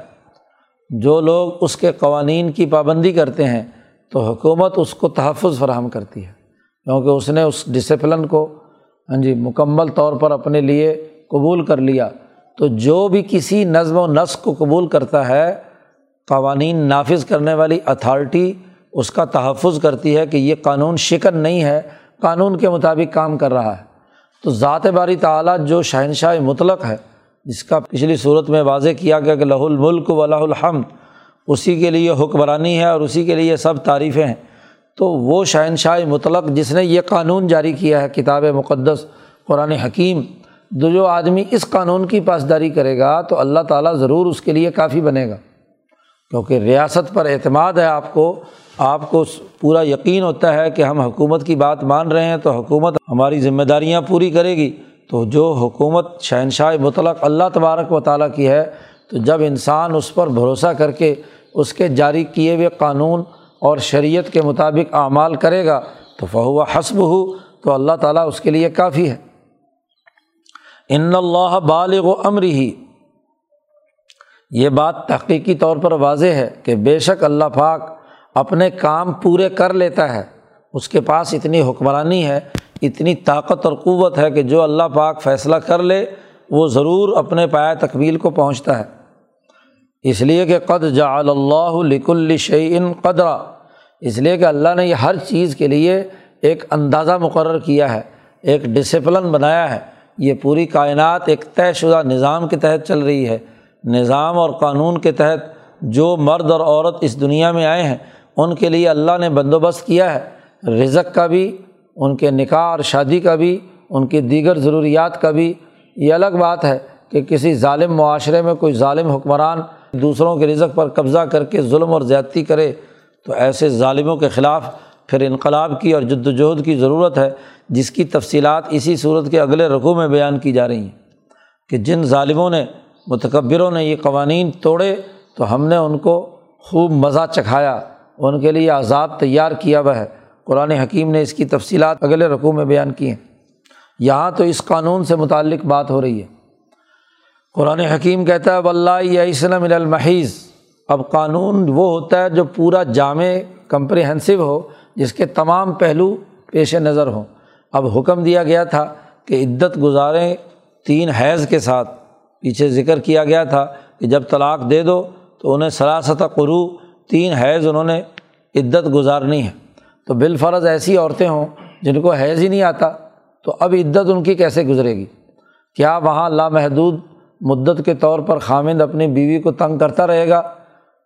جو لوگ اس کے قوانین کی پابندی کرتے ہیں، تو حکومت اس کو تحفظ فراہم کرتی ہے۔ کیونکہ اس نے اس ڈسپلن کو ہاں جی مکمل طور پر اپنے لیے قبول کر لیا۔ تو جو بھی کسی نظم و نسق کو قبول کرتا ہے، قوانین نافذ کرنے والی اتھارٹی اس کا تحفظ کرتی ہے کہ یہ قانون شکن نہیں ہے، قانون کے مطابق کام کر رہا ہے۔ تو ذات باری تعلیٰ جو شہنشاہ مطلق ہے، جس کا پچھلی صورت میں واضح کیا گیا کہ لہ الملک و لہ الحمد، اسی کے لیے حکمرانی ہے اور اسی کے لیے سب تعریفیں ہیں۔ تو وہ شہنشاہ مطلق جس نے یہ قانون جاری کیا ہے، کتاب مقدس، قرآن حکیم جو آدمی اس قانون کی پاسداری کرے گا تو اللہ تعالیٰ ضرور اس کے لیے کافی بنے گا۔ کیونکہ ریاست پر اعتماد ہے آپ کو آپ کو پورا یقین ہوتا ہے کہ ہم حکومت کی بات مان رہے ہیں تو حکومت ہماری ذمہ داریاں پوری کرے گی۔ تو جو حکومت شہنشاہ مطلق اللہ تبارک و تعالیٰ کی ہے، تو جب انسان اس پر بھروسہ کر کے اس کے جاری کیے ہوئے قانون اور شریعت کے مطابق اعمال کرے گا تو فہو حسب ہو تو اللہ تعالیٰ اس کے لیے کافی ہے۔ ان اللہ بالغ و امر ہی یہ بات تحقیقی طور پر واضح ہے کہ بے شک اللہ پاک اپنے کام پورے کر لیتا ہے۔ اس کے پاس اتنی حکمرانی ہے، اتنی طاقت اور قوت ہے کہ جو اللہ پاک فیصلہ کر لے، وہ ضرور اپنے پایا تکمیل کو پہنچتا ہے۔ اس لیے کہ قد جا اللہ لک الشعین قدرہ اس لیے کہ اللہ نے یہ ہر چیز کے لیے ایک اندازہ مقرر کیا ہے، ایک ڈسپلن بنایا ہے۔ یہ پوری کائنات ایک طے شدہ نظام کے تحت چل رہی ہے۔ نظام اور قانون کے تحت جو مرد اور عورت اس دنیا میں آئے ہیں، ان کے لیے اللہ نے بندوبست کیا ہے۔ رزق کا بھی، ان کے نکاح اور شادی کا بھی، ان کی دیگر ضروریات کا بھی۔ یہ الگ بات ہے کہ کسی ظالم معاشرے میں کوئی ظالم حکمران دوسروں کے رزق پر قبضہ کر کے ظلم اور زیادتی کرے تو ایسے ظالموں کے خلاف پھر انقلاب کی اور جد وجہد کی ضرورت ہے، جس کی تفصیلات اسی صورت کے اگلے رقوع میں بیان کی جا رہی ہیں۔ کہ جن ظالموں نے، متکبروں نے یہ قوانین توڑے، تو ہم نے ان کو خوب مزہ چکھایا، ان کے لیے عذاب تیار کیا ہوا ہے۔ قرآن حکیم نے اس کی تفصیلات اگلے رقوع میں بیان کی ہیں۔ یہاں تو اس قانون سے متعلق بات ہو رہی ہے۔ قرآن حکیم کہتا ہے، واللہ اسلم المحیض. اب قانون وہ ہوتا ہے جو پورا جامع کمپریہنسو ہو، جس کے تمام پہلو پیش نظر ہوں۔ اب حکم دیا گیا تھا کہ عدت گزاریں تین حیض کے ساتھ۔ پیچھے ذکر کیا گیا تھا کہ جب طلاق دے دو تو انہیں سراست قرو تین حیض انہوں نے عدت گزارنی ہے۔ تو بالفرض ایسی عورتیں ہوں جن کو حیض ہی نہیں آتا، تو اب عدت ان کی کیسے گزرے گی؟ کیا وہاں لامحدود مدت کے طور پر خامند اپنی بیوی کو تنگ کرتا رہے گا۔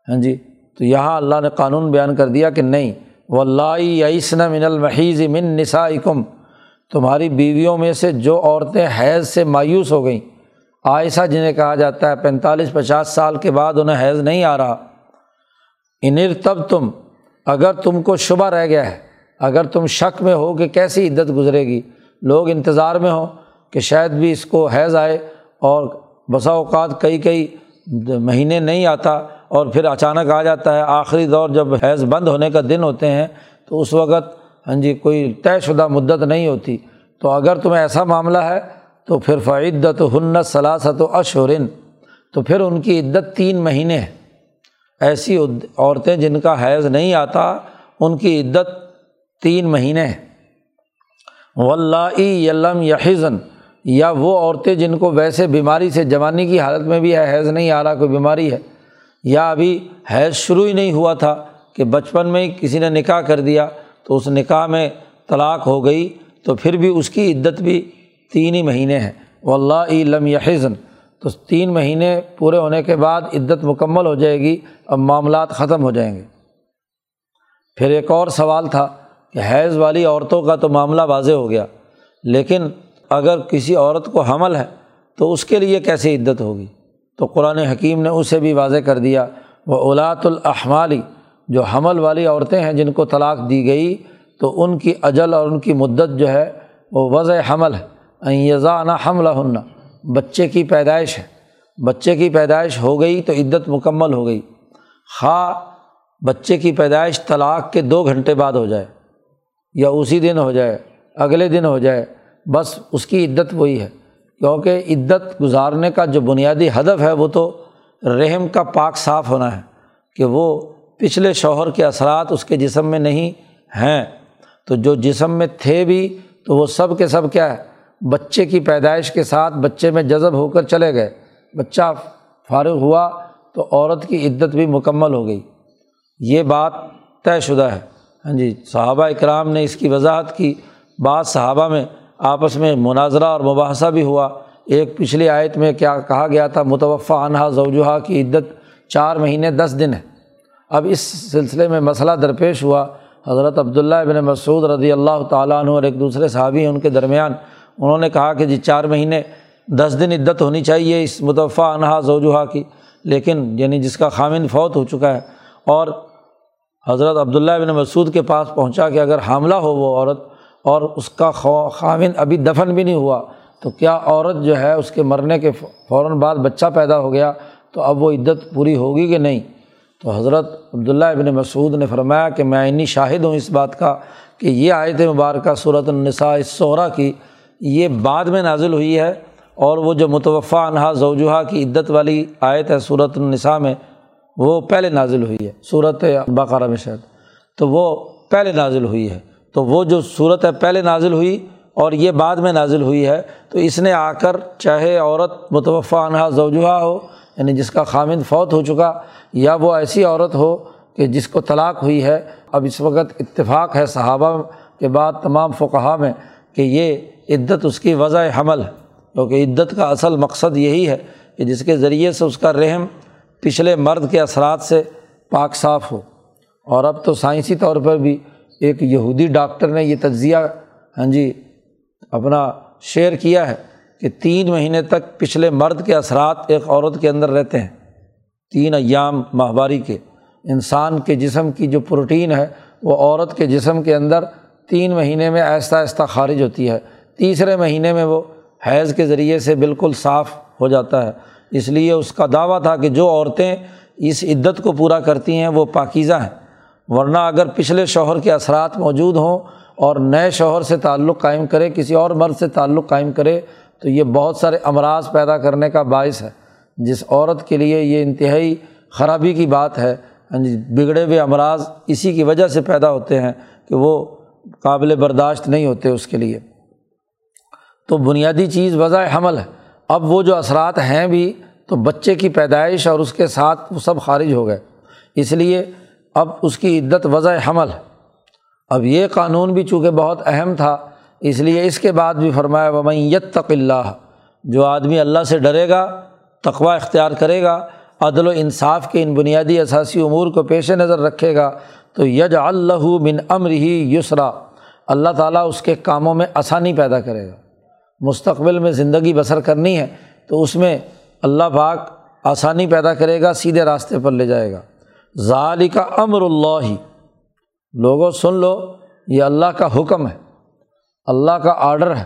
ہاں جی تو یہاں اللہ نے قانون بیان کر دیا کہ نہیں و اللہ عیسن من المحیض من نسائکم۔ تمہاری بیویوں میں سے جو عورتیں حیض سے مایوس ہو گئیں، عائشہ جنہیں کہا جاتا ہے، پینتالیس پچاس سال کے بعد انہیں حیض نہیں آ رہا۔ انر تب تم اگر تم کو شبہ رہ گیا ہے، اگر تم شک میں ہو کہ کیسی عدت گزرے گی، لوگ انتظار میں ہوں کہ شاید بھی اس کو حیض آئے اور بسا اوقات کئی کئی مہینے نہیں آتا اور پھر اچانک آ جاتا ہے آخری دور جب حیض بند ہونے کا دن ہوتے ہیں تو اس وقت ہاں جی کوئی طے شدہ مدت نہیں ہوتی تو اگر تمہیں ایسا معاملہ ہے تو پھر فعدت ہنت صلاست و اشورن تو پھر ان کی عدت تین مہینے ہے ایسی عورتیں جن کا حیض نہیں آتا، ان کی عدت تین مہینے ہیں۔ ولّہ یحزن یا وہ عورتیں جن کو ویسے بیماری سے جوانی کی حالت میں بھی ہے، حیض نہیں آ رہا، کوئی بیماری ہے، یا ابھی حیض شروع ہی نہیں ہوا تھا کہ بچپن میں ہی کسی نے نکاح کر دیا تو اس نکاح میں طلاق ہو گئی تو پھر بھی اس کی عدت بھی تین ہی مہینے ہیں۔ و اللہ علم یحزن۔ تو تین مہینے پورے ہونے کے بعد عدت مکمل ہو جائے گی، اب معاملات ختم ہو جائیں گے۔ پھر ایک اور سوال تھا کہ حیض والی عورتوں کا تو معاملہ واضح ہو گیا، لیکن اگر کسی عورت کو حمل ہے تو اس کے لیے کیسی عدت ہوگی؟ تو قرآن حکیم نے اسے بھی واضح کر دیا، وہ اولاۃ الاحمالی، جو حمل والی عورتیں ہیں جن کو طلاق دی گئی، تو ان کی اجل اور ان کی مدت جو ہے وہ وضع حمل ہے۔ یزا نہ حملہ ہننا بچے کی پیدائش ہے۔ بچے کی پیدائش ہو گئی تو عدت مکمل ہو گئی۔ خواہ بچے کی پیدائش طلاق کے دو گھنٹے بعد ہو جائے یا اسی دن ہو جائے، اگلے دن ہو جائے بس اس کی عدت وہی ہے۔ کیونکہ عدت گزارنے کا جو بنیادی ہدف ہے وہ تو رحم کا پاک صاف ہونا ہے کہ وہ پچھلے شوہر کے اثرات اس کے جسم میں نہیں ہیں۔ تو جو جسم میں تھے بھی تو وہ سب کے سب کیا ہے؟ بچے کی پیدائش کے ساتھ بچے میں جذب ہو کر چلے گئے۔ بچہ فارغ ہوا تو عورت کی عدت بھی مکمل ہو گئی۔ یہ بات طے شدہ ہے۔ ہاں جی صحابہ اکرام نے اس کی وضاحت کی۔ بعض صحابہ میں آپس میں مناظرہ اور مباحثہ بھی ہوا۔ ایک پچھلی آیت میں کیا کہا گیا تھا؟ متوفع انہا زوجہ کی عدت چار مہینے دس دن ہے۔ اب اس سلسلے میں مسئلہ درپیش ہوا۔ حضرت عبداللہ ابن مسعود رضی اللہ تعالیٰ عنہ اور ایک دوسرے صحابی ہیں، ان کے درمیان انہوں نے کہا کہ جی چار مہینے دس دن عدت ہونی چاہیے اس متوفع انہا زوجہ کی۔ لیکن یعنی جس کا خامن فوت ہو چکا ہے۔ اور حضرت عبداللہ ابن مسعود کے پاس پہنچا کہ اگر حاملہ ہو وہ عورت اور اس کا خاوند ابھی دفن بھی نہیں ہوا، تو کیا عورت جو ہے اس کے مرنے کے فوراً بعد بچہ پیدا ہو گیا، تو اب وہ عدت پوری ہوگی کہ نہیں؟ تو حضرت عبداللہ ابن مسعود نے فرمایا کہ میں انی شاہد ہوں اس بات کا کہ یہ آیت مبارکہ صورت النساء صورہ کی یہ بعد میں نازل ہوئی ہے اور وہ جو متوفع انہا زوجہ کی عدت والی آیت ہے صورت النساء میں، وہ پہلے نازل ہوئی ہے صورت بقارہ میں شاید، تو وہ پہلے نازل ہوئی ہے۔ تو وہ جو صورت ہے پہلے نازل ہوئی اور یہ بعد میں نازل ہوئی ہے، تو اس نے آ کر چاہے عورت متوفع انہا زوجہ ہو یعنی جس کا خامد فوت ہو چکا، یا وہ ایسی عورت ہو کہ جس کو طلاق ہوئی ہے۔ اب اس وقت اتفاق ہے صحابہ کے بعد تمام فقہا میں کہ یہ عدت اس کی وضع حمل ہے کیونکہ عدت کا اصل مقصد یہی ہے کہ جس کے ذریعے سے اس کا رحم پچھلے مرد کے اثرات سے پاک صاف ہو۔ اور اب تو سائنسی طور پر بھی ایک یہودی ڈاکٹر نے یہ تجزیہ ہاں جی اپنا شیئر کیا ہے کہ تین مہینے تک پچھلے مرد کے اثرات ایک عورت کے اندر رہتے ہیں، تین ایام ماہواری کے۔ انسان کے جسم کی جو پروٹین ہے، وہ عورت کے جسم کے اندر تین مہینے میں آہستہ آہستہ خارج ہوتی ہے۔ تیسرے مہینے میں وہ حیض کے ذریعے سے بالکل صاف ہو جاتا ہے۔ اس لیے اس کا دعویٰ تھا کہ جو عورتیں اس عدت کو پورا کرتی ہیں، وہ پاکیزہ ہیں۔ ورنہ اگر پچھلے شوہر کے اثرات موجود ہوں اور نئے شوہر سے تعلق قائم کرے، کسی اور مرد سے تعلق قائم کرے، تو یہ بہت سارے امراض پیدا کرنے کا باعث ہے۔ جس عورت کے لیے یہ انتہائی خرابی کی بات ہے ہاں جی، بگڑے ہوئے امراض اسی کی وجہ سے پیدا ہوتے ہیں کہ وہ قابل برداشت نہیں ہوتے اس کے لیے۔ تو بنیادی چیز وضع حمل ہے۔ اب وہ جو اثرات ہیں بھی، تو بچے کی پیدائش اور اس کے ساتھ وہ سب خارج ہو گئے۔ اس لیے اب اس کی عدت وضع حمل۔ ہے اب یہ قانون بھی چونکہ بہت اہم تھا، اس لیے اس کے بعد بھی فرمایا و تق اللہ جو آدمی اللہ سے ڈرے گا تقوا اختیار کرے گا، عدل و انصاف کے ان بنیادی اثاثی امور کو پیش نظر رکھے گا، تو یج اللہ بن امر ہی یسرا اللہ تعالیٰ اس کے کاموں میں آسانی پیدا کرے گا۔ مستقبل میں زندگی بسر کرنی ہے، تو اس میں اللہ پاک آسانی پیدا کرے گا، سیدھے راستے پر لے جائے گا۔ ظالی کا امر اللہ۔ ہی لوگوں سن لو، یہ اللہ کا حکم ہے۔ اللہ کا آڈر ہے۔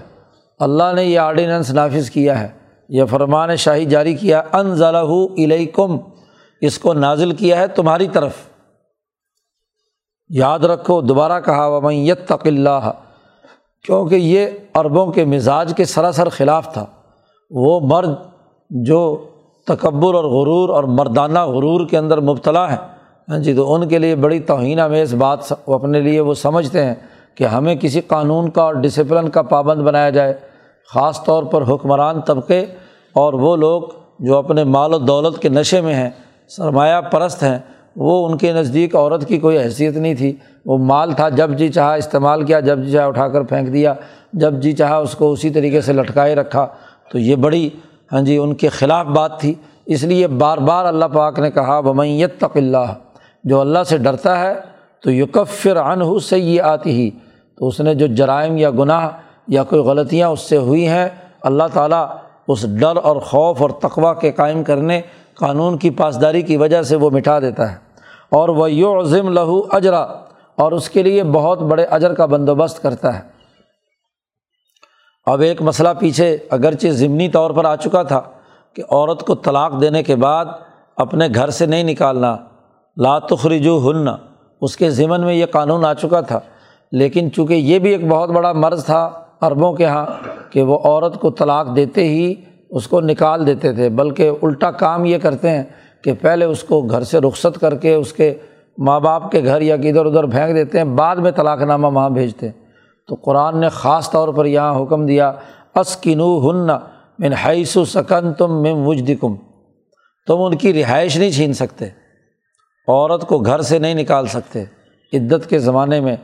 اللہ نے یہ آرڈیننس نافذ کیا ہے۔ یہ فرمان شاہی جاری کیا ان ضلع علیکم اس کو نازل کیا ہے تمہاری طرف۔ یاد رکھو، دوبارہ کہا ومیت تق اللہ۔ کیونکہ یہ عربوں کے مزاج کے سراسر خلاف تھا۔ وہ مرد جو تکبر اور غرور اور مردانہ غرور کے اندر مبتلا ہیں۔ ہاں جی تو ان کے لیے بڑی توہین امیز بات وہ اپنے لیے وہ سمجھتے ہیں کہ ہمیں کسی قانون کا اور ڈسپلن کا پابند بنایا جائے، خاص طور پر حکمران طبقے اور وہ لوگ جو اپنے مال و دولت کے نشے میں ہیں، سرمایہ پرست ہیں، وہ ان کے نزدیک عورت کی کوئی حیثیت نہیں تھی۔ وہ مال تھا، جب جی چاہا استعمال کیا، جب جی چاہا اٹھا کر پھینک دیا، جب جی چاہا اس کو اسی طریقے سے لٹکائے رکھا، تو یہ بڑی ہاں جی ان کے خلاف بات تھی۔ اس لیے بار بار اللہ پاک نے کہا بمیت تق اللہ جو اللہ سے ڈرتا ہے تو یکفر عنہ سے یہ آتی ہی تو اس نے جو جرائم یا گناہ یا کوئی غلطیاں اس سے ہوئی ہیں، اللہ تعالیٰ اس ڈر اور خوف اور تقوا کے قائم کرنے، قانون کی پاسداری کی وجہ سے وہ مٹا دیتا ہے۔ اور وہ یو عظم لہو اجرا، اور اس کے لیے بہت بڑے اجر کا بندوبست کرتا ہے۔ اب ایک مسئلہ پیچھے اگرچہ ضمنی طور پر آ چکا تھا کہ عورت کو طلاق دینے کے بعد اپنے گھر سے نہیں نکالنا۔ لا تخرجو ہن اس کے ضمن میں یہ قانون آ چکا تھا۔ لیکن چونکہ یہ بھی ایک بہت بڑا مرض تھا عربوں کے یہاں کہ وہ عورت کو طلاق دیتے ہی اس کو نکال دیتے تھے، بلکہ الٹا کام یہ کرتے ہیں کہ پہلے اس کو گھر سے رخصت کر کے اس کے ماں باپ کے گھر یا ادھر ادھر پھینک دیتے ہیں، بعد میں طلاق نامہ وہاں بھیجتے ہیں۔ تو قرآن نے خاص طور پر یہاں حکم دیا اسکنو ہن من حیث سکن تم مم وجدکم۔ تم ان کی رہائش نہیں چھین سکتے۔ عورت کو گھر سے نہیں نکال سکتے۔ عدت کے زمانے میں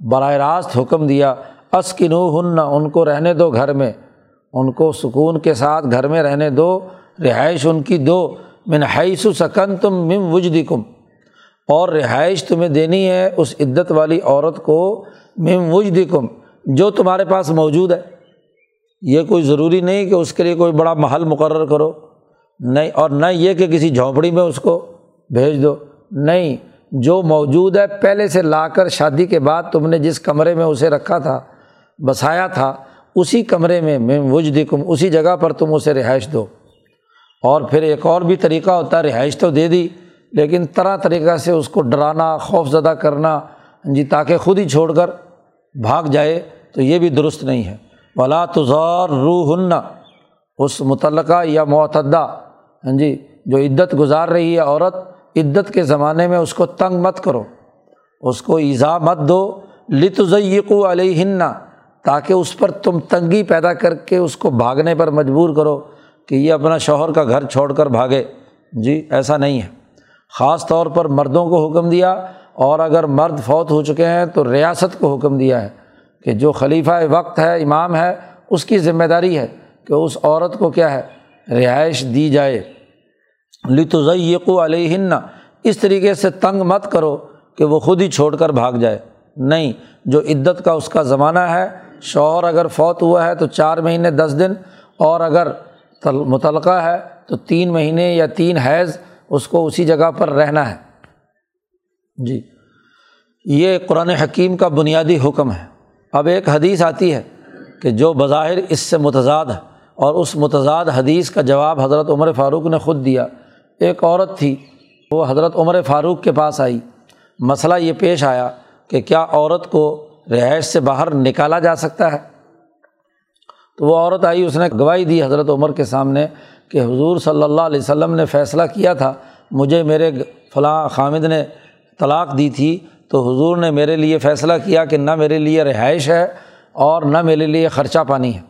براہ راست حکم دیا اسکنو ہن ان کو رہنے دو گھر میں۔ ان کو سکون کے ساتھ گھر میں رہنے دو۔ رہائش ان کی دو۔ من حیث و سکن تم مم وجد کم اور رہائش تمہیں دینی ہے اس عدت والی عورت کو مم وجد کم جو تمہارے پاس موجود ہے۔ یہ کوئی ضروری نہیں کہ اس کے لیے کوئی بڑا محل مقرر کرو۔ نہیں، اور نہ یہ کہ کسی جھونپڑی میں اس کو بھیج دو۔ نہیں، جو موجود ہے، پہلے سے لا کر شادی کے بعد تم نے جس کمرے میں اسے رکھا تھا، بسایا تھا، اسی کمرے میں میں وجد کم اسی جگہ پر تم اسے رہائش دو۔ اور پھر ایک اور بھی طریقہ ہوتا ہے رہائش تو دے دی، لیکن طرح طریقہ سے اس کو ڈرانا، خوف زدہ کرنا جی تاکہ خود ہی چھوڑ کر بھاگ جائے، تو یہ بھی درست نہیں ہے۔ بلا تزار روح اس متعلقہ یا معتدہ ہاں جی جو عدت گزار رہی ہے عورت عدت کے زمانے میں اس کو تنگ مت کرو، اس کو ایزا مت دو لتزیق علیہ تاکہ اس پر تم تنگی پیدا کر کے اس کو بھاگنے پر مجبور کرو کہ یہ اپنا شوہر کا گھر چھوڑ کر بھاگے۔ جی ایسا نہیں ہے۔ خاص طور پر مردوں کو حکم دیا، اور اگر مرد فوت ہو چکے ہیں تو ریاست کو حکم دیا ہے کہ جو خلیفہ وقت ہے، امام ہے، اس کی ذمہ داری ہے کہ اس عورت کو کیا ہے، رہائش دی جائے۔ لتزیق علیہ اس طریقے سے تنگ مت کرو کہ وہ خود ہی چھوڑ کر بھاگ جائے۔ نہیں، جو عدت کا اس کا زمانہ ہے، شوہر اگر فوت ہوا ہے تو چار مہینے دس دن، اور اگر متعلقہ ہے تو تین مہینے یا تین حیض اس کو اسی جگہ پر رہنا ہے۔ جی۔ یہ قرآن حکیم کا بنیادی حکم ہے۔ اب ایک حدیث آتی ہے کہ جو بظاہر اس سے متضاد ہے، اور اس متضاد حدیث کا جواب حضرت عمر فاروق نے خود دیا۔ ایک عورت تھی، وہ حضرت عمر فاروق کے پاس آئی۔ مسئلہ یہ پیش آیا کہ کیا عورت کو رہائش سے باہر نکالا جا سکتا ہے؟ تو وہ عورت آئی، اس نے گواہی دی حضرت عمر کے سامنے کہ حضور صلی اللہ علیہ وسلم نے فیصلہ کیا تھا، مجھے میرے فلاں خامد نے طلاق دی تھی، تو حضور نے میرے لیے فیصلہ کیا کہ نہ میرے لیے رہائش ہے اور نہ میرے لیے خرچہ پانی ہے۔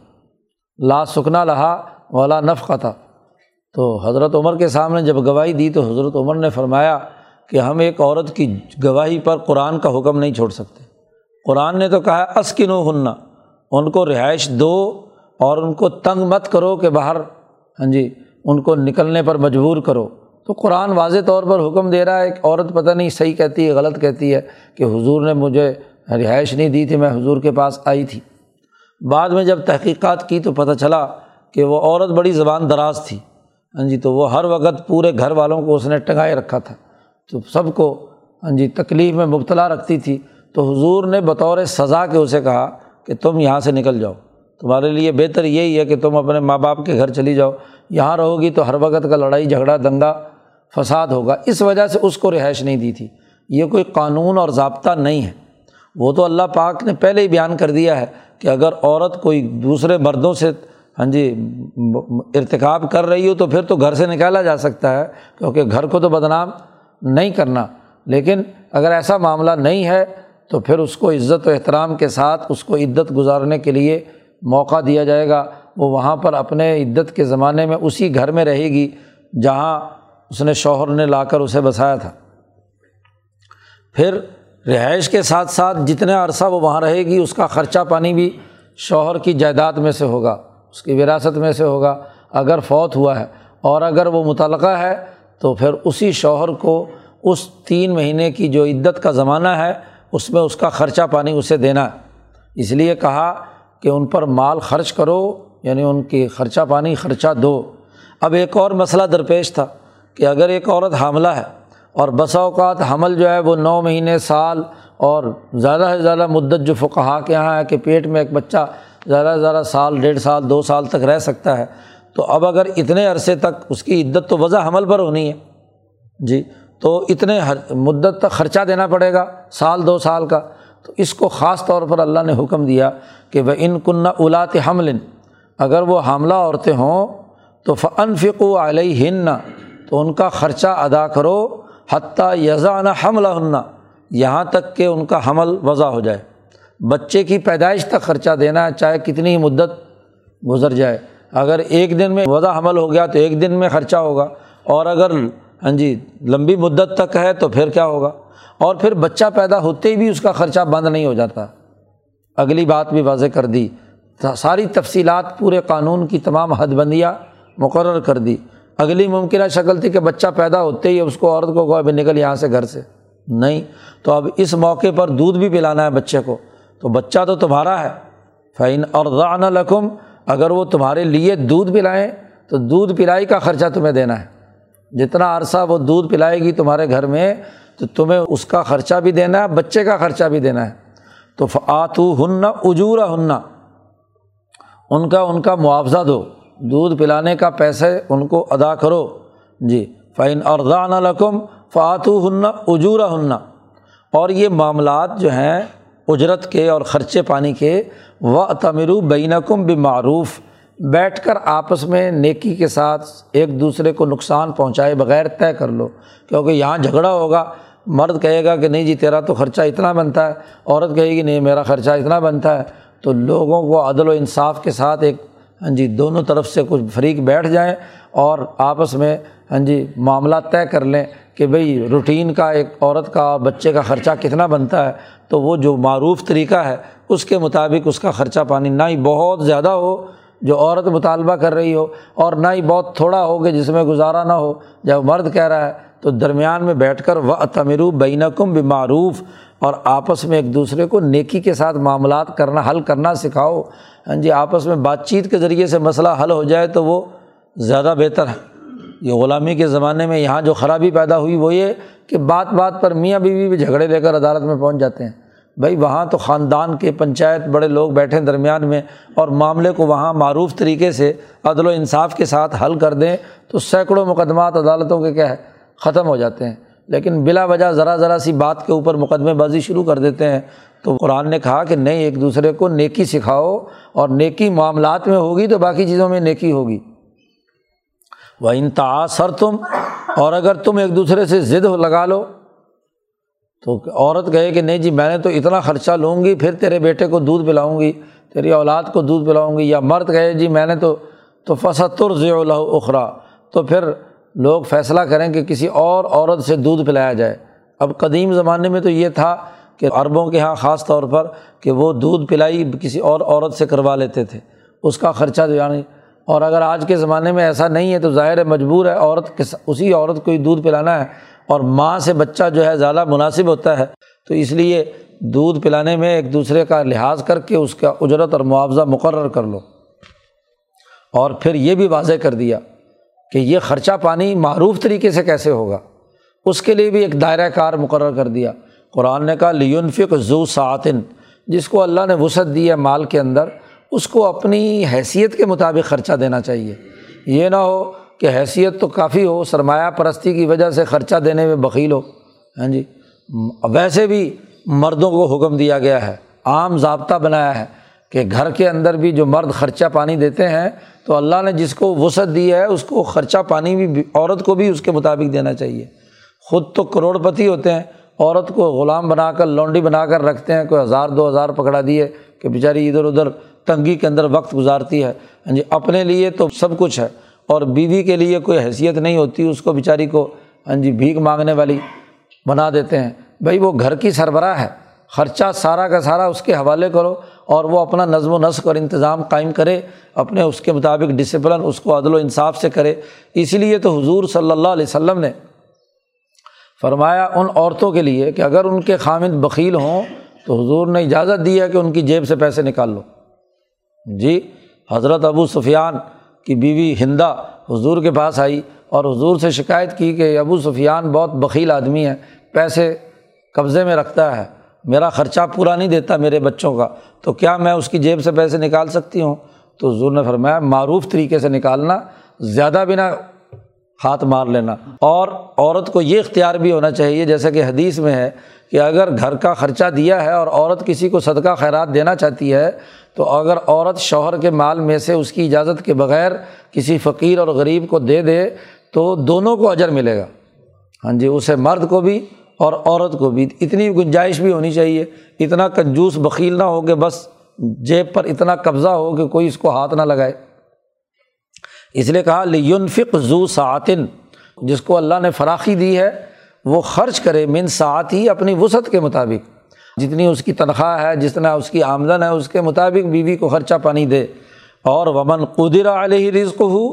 لا سکنا لہا والا نفقہ تھا تو حضرت عمر کے سامنے جب گواہی دی تو حضرت عمر نے فرمایا کہ ہم ایک عورت کی گواہی پر قرآن کا حکم نہیں چھوڑ سکتے۔ قرآن نے تو کہا اسکن و ہننا ان کو رہائش دو اور ان کو تنگ مت کرو کہ باہر ہاں جی ان کو نکلنے پر مجبور کرو۔ تو قرآن واضح طور پر حکم دے رہا ہے، ایک عورت پتہ نہیں صحیح کہتی ہے، غلط کہتی ہے کہ حضور نے مجھے رہائش نہیں دی تھی، میں حضور کے پاس آئی تھی۔ بعد میں جب تحقیقات کی تو پتہ چلا کہ وہ عورت بڑی زبان دراز تھی۔ ہاں جی تو وہ ہر وقت پورے گھر والوں کو اس نے ٹنگائے رکھا تھا۔ تو سب کو ہاں جی تکلیف میں مبتلا رکھتی تھی۔ تو حضور نے بطور سزا کے اسے کہا کہ تم یہاں سے نکل جاؤ۔ تمہارے لیے بہتر یہی ہے کہ تم اپنے ماں باپ کے گھر چلی جاؤ۔ یہاں رہو گی تو ہر وقت کا لڑائی، جھگڑا، دنگا، فساد ہوگا۔ اس وجہ سے اس کو رہائش نہیں دی تھی۔ یہ کوئی قانون اور ضابطہ نہیں ہے۔ وہ تو اللہ پاک نے پہلے ہی بیان کر دیا ہے کہ اگر عورت کوئی دوسرے مردوں سے ہاں جی ارتکاب کر رہی ہو تو پھر تو گھر سے نکالا جا سکتا ہے، کیونکہ گھر کو تو بدنام نہیں کرنا۔ لیکن اگر ایسا معاملہ نہیں ہے تو پھر اس کو عزت و احترام کے ساتھ اس کو عدت گزارنے کے لیے موقع دیا جائے گا۔ وہ وہاں پر اپنے عدت کے زمانے میں اسی گھر میں رہے گی جہاں اس نے شوہر نے لا کر اسے بسایا تھا۔ پھر رہائش کے ساتھ ساتھ جتنا عرصہ وہ وہاں رہے گی، اس کا خرچہ پانی بھی شوہر کی جائیداد میں سے ہوگا۔ اس کی وراثت میں سے ہوگا۔ اگر فوت ہوا ہے اور اگر وہ متعلقہ ہے تو پھر اسی شوہر کو اس تین مہینے کی جو عدت کا زمانہ ہے، اس میں اس کا خرچہ پانی اسے دینا ہے۔ اس لیے کہا کہ ان پر مال خرچ کرو یعنی ان کی خرچہ پانی خرچہ دو۔ اب ایک اور مسئلہ درپیش تھا کہ اگر ایک عورت حاملہ ہے اور بسا اوقات حمل جو ہے وہ نو مہینے، سال اور زیادہ سے زیادہ مدت جو فقہا کے یہاں ہے کہ پیٹ میں ایک بچہ زیادہ سے زیادہ سال، ڈیڑھ سال، دو سال تک رہ سکتا ہے۔ تو اب اگر اتنے عرصے تک اس کی عدت تو وضع حمل پر ہونی ہے۔ جی تو اتنے مدت تک خرچہ دینا پڑے گا، سال، دو سال کا۔ تو اس کو خاص طور پر اللہ نے حکم دیا کہ وہ ان کن اولات حمل، اگر وہ حاملہ عورتیں ہوں تو فن فکو علیہ ہن تو ان کا خرچہ ادا کرو حتیٰ یزانہ حملہ یہاں تک کہ ان کا حمل وضع ہو جائے۔ بچے کی پیدائش تک خرچہ دینا ہے چاہے کتنی ہی مدت گزر جائے۔ اگر ایک دن میں وضع حمل ہو گیا تو ایک دن میں خرچہ ہوگا۔ اور اگر ہاں جی لمبی مدت تک ہے تو پھر کیا ہوگا؟ اور پھر بچہ پیدا ہوتے ہی بھی اس کا خرچہ بند نہیں ہو جاتا۔ اگلی بات بھی واضح کر دی۔ ساری تفصیلات پورے قانون کی تمام حد بندیاں مقرر کر دی۔ اگلی ممکنہ شکل تھی کہ بچہ پیدا ہوتے ہی اس کو عورت کو ابھی نکل یہاں سے گھر سے۔ نہیں، تو اب اس موقع پر دودھ بھی پلانا ہے بچے کو۔ تو بچہ تو تمہارا ہے۔ فعین اور ران لقم اگر وہ تمہارے لیے دودھ پلائیں، تو دودھ پلائی کا خرچہ تمہیں دینا ہے۔ جتنا عرصہ وہ دودھ پلائے گی تمہارے گھر میں، تو تمہیں اس کا خرچہ بھی دینا ہے، بچے کا خرچہ بھی دینا ہے۔ تو آتو ہننا اجورا ہننا ان کا ان کا معاوضہ دو۔ دودھ پلانے کا پیسے ان کو ادا کرو۔ جی فعین اور رقم فعتو ہننا اجورا ہننا اور یہ معاملات جو ہیں اجرت کے اور خرچے پانی کے و تمرو بین کم بھی معروف بیٹھ کر آپس میں نیکی کے ساتھ ایک دوسرے کو نقصان پہنچائے بغیر طے کر لو۔ کیونکہ یہاں جھگڑا ہوگا۔ مرد کہے گا کہ نہیں جی تیرا تو خرچہ اتنا بنتا ہے۔ عورت کہے گی، نہیں، میرا خرچہ اتنا بنتا ہے۔ تو لوگوں کو عدل و انصاف کے ساتھ ایک ہاں جی دونوں طرف سے کچھ فریق بیٹھ جائیں اور آپس میں ہاں جی معاملہ طے کر لیں۔ کہ بھئی روٹین کا ایک عورت کا اور بچے کا خرچہ کتنا بنتا ہے، تو وہ جو معروف طریقہ ہے، اس کے مطابق اس کا خرچہ پانی نہ ہی بہت زیادہ ہو جو عورت مطالبہ کر رہی ہو، اور نہ ہی بہت تھوڑا ہو کہ جس میں گزارا نہ ہو۔ جب مرد کہہ رہا ہے، تو درمیان میں بیٹھ کر و تمرو بین کم بمعروف، اور آپس میں ایک دوسرے کو نیکی کے ساتھ معاملات کرنا، حل کرنا سکھاؤ۔ ہاں جی آپس میں بات چیت کے ذریعے سے مسئلہ حل ہو جائے تو وہ زیادہ بہتر ہے۔ یہ غلامی کے زمانے میں یہاں جو خرابی پیدا ہوئی وہ یہ کہ بات بات پر میاں بیوی بھی جھگڑے لے کر عدالت میں پہنچ جاتے ہیں۔ بھائی وہاں تو خاندان کے پنچایت بڑے لوگ بیٹھے درمیان میں اور معاملے کو وہاں معروف طریقے سے عدل و انصاف کے ساتھ حل کر دیں تو سینکڑوں مقدمات عدالتوں کے کیا ہے، ختم ہو جاتے ہیں۔ لیکن بلا وجہ ذرا ذرا سی بات کے اوپر مقدمے بازی شروع کر دیتے ہیں۔ تو قرآن نے کہا کہ نہیں، ایک دوسرے کو نیکی سکھاؤ اور نیکی معاملات میں ہوگی تو باقی چیزوں میں نیکی ہوگی۔ وہ انتاثر تم اور اگر تم ایک دوسرے سے ضد لگا لو، تو عورت کہے کہ نہیں جی میں نے تو اتنا خرچہ لوں گی، پھر تیرے بیٹے کو دودھ پلاؤں گی، تیری اولاد کو دودھ پلاؤں گی، یا مرد کہے جی میں نے تو تو فصر ضی اخرا تو پھر لوگ فیصلہ کریں کہ کسی اور عورت سے دودھ پلایا جائے۔ اب قدیم زمانے میں تو یہ تھا کہ عربوں کے یہاں خاص طور پر کہ وہ دودھ پلائی کسی اور عورت سے کروا لیتے تھے، اس کا خرچہ جو یعنی اور اگر آج کے زمانے میں ایسا نہیں ہے تو ظاہر مجبور ہے عورت کے اسی عورت کو ہی دودھ پلانا ہے اور ماں سے بچہ جو ہے زیادہ مناسب ہوتا ہے تو اس لیے دودھ پلانے میں ایک دوسرے کا لحاظ کر کے اس کا اجرت اور معاوضہ مقرر کر لو۔ اور پھر یہ بھی واضح کر دیا کہ یہ خرچہ پانی معروف طریقے سے کیسے ہوگا۔ اس کے لیے بھی ایک دائرۂ کار مقرر کر دیا۔ قرآن نے کہا لیونفق زو سعتن جس کو اللہ نے وسعت دی ہے مال کے اندر اس کو اپنی حیثیت کے مطابق خرچہ دینا چاہیے۔ یہ نہ ہو کہ حیثیت تو کافی ہو، سرمایہ پرستی کی وجہ سے خرچہ دینے میں بخیل ہو۔ ہاں جی۔ ویسے بھی مردوں کو حکم دیا گیا ہے، عام ضابطہ بنایا ہے کہ گھر کے اندر بھی جو مرد خرچہ پانی دیتے ہیں تو اللہ نے جس کو وسعت دی ہے، اس کو خرچہ پانی بھی، عورت کو بھی اس کے مطابق دینا چاہیے۔ خود تو کروڑ پتی ہوتے ہیں، عورت کو غلام بنا کر، لونڈی بنا کر رکھتے ہیں، کوئی ہزار، دو ہزار پکڑا دیے کہ بیچاری ادھر ادھر تنگی کے اندر وقت گزارتی ہے۔ ہاں جی اپنے لیے تو سب کچھ ہے اور بیوی کے لیے کوئی حیثیت نہیں ہوتی، اس کو بیچاری کو ہاں جی بھیک مانگنے والی بنا دیتے ہیں۔ بھائی، وہ گھر کی سربراہ ہے۔ خرچہ سارا کا سارا اس کے حوالے کرو اور وہ اپنا نظم و نسق اور انتظام قائم کرے، اپنے اس کے مطابق ڈسپلن اس کو عدل و انصاف سے کرے۔ اسی لیے تو حضور صلی اللہ علیہ وسلم نے فرمایا ان عورتوں کے لیے کہ اگر ان کے خامد بخیل ہوں تو حضور نے اجازت دی ہے کہ ان کی جیب سے پیسے نکال لو۔ جی حضرت ابو سفیان کی بیوی ہندا حضور کے پاس آئی اور حضور سے شکایت کی کہ ابو سفیان بہت بخیل آدمی ہے، پیسے قبضے میں رکھتا ہے، میرا خرچہ پورا نہیں دیتا میرے بچوں کا، تو کیا میں اس کی جیب سے پیسے نکال سکتی ہوں؟ تو حضور نے فرمایا، معروف طریقے سے نکالنا، زیادہ بنا ہاتھ مار لینا۔ اور عورت کو یہ اختیار بھی ہونا چاہیے، جیسا کہ حدیث میں ہے کہ اگر گھر کا خرچہ دیا ہے اور عورت کسی کو صدقہ خیرات دینا چاہتی ہے، تو اگر عورت شوہر کے مال میں سے اس کی اجازت کے بغیر کسی فقیر اور غریب کو دے دے، تو دونوں کو اجر ملے گا۔ ہاں جی اسے مرد کو بھی اور عورت کو بھی اتنی گنجائش بھی ہونی چاہیے، اتنا کنجوس بکیل نہ ہو کہ بس جیب پر اتنا قبضہ ہو کہ کوئی اس کو ہاتھ نہ لگائے۔ اس لیے کہا لیونفق زو سعتن جس کو اللہ نے فراخی دی ہے وہ خرچ کرے من ساعت ہی اپنی وسعت کے مطابق۔ جتنی اس کی تنخواہ ہے، جتنا اس کی آمدن ہے، اس کے مطابق بیوی کو خرچہ پانی دے۔ اور ومن قدر علیہ رزق ہو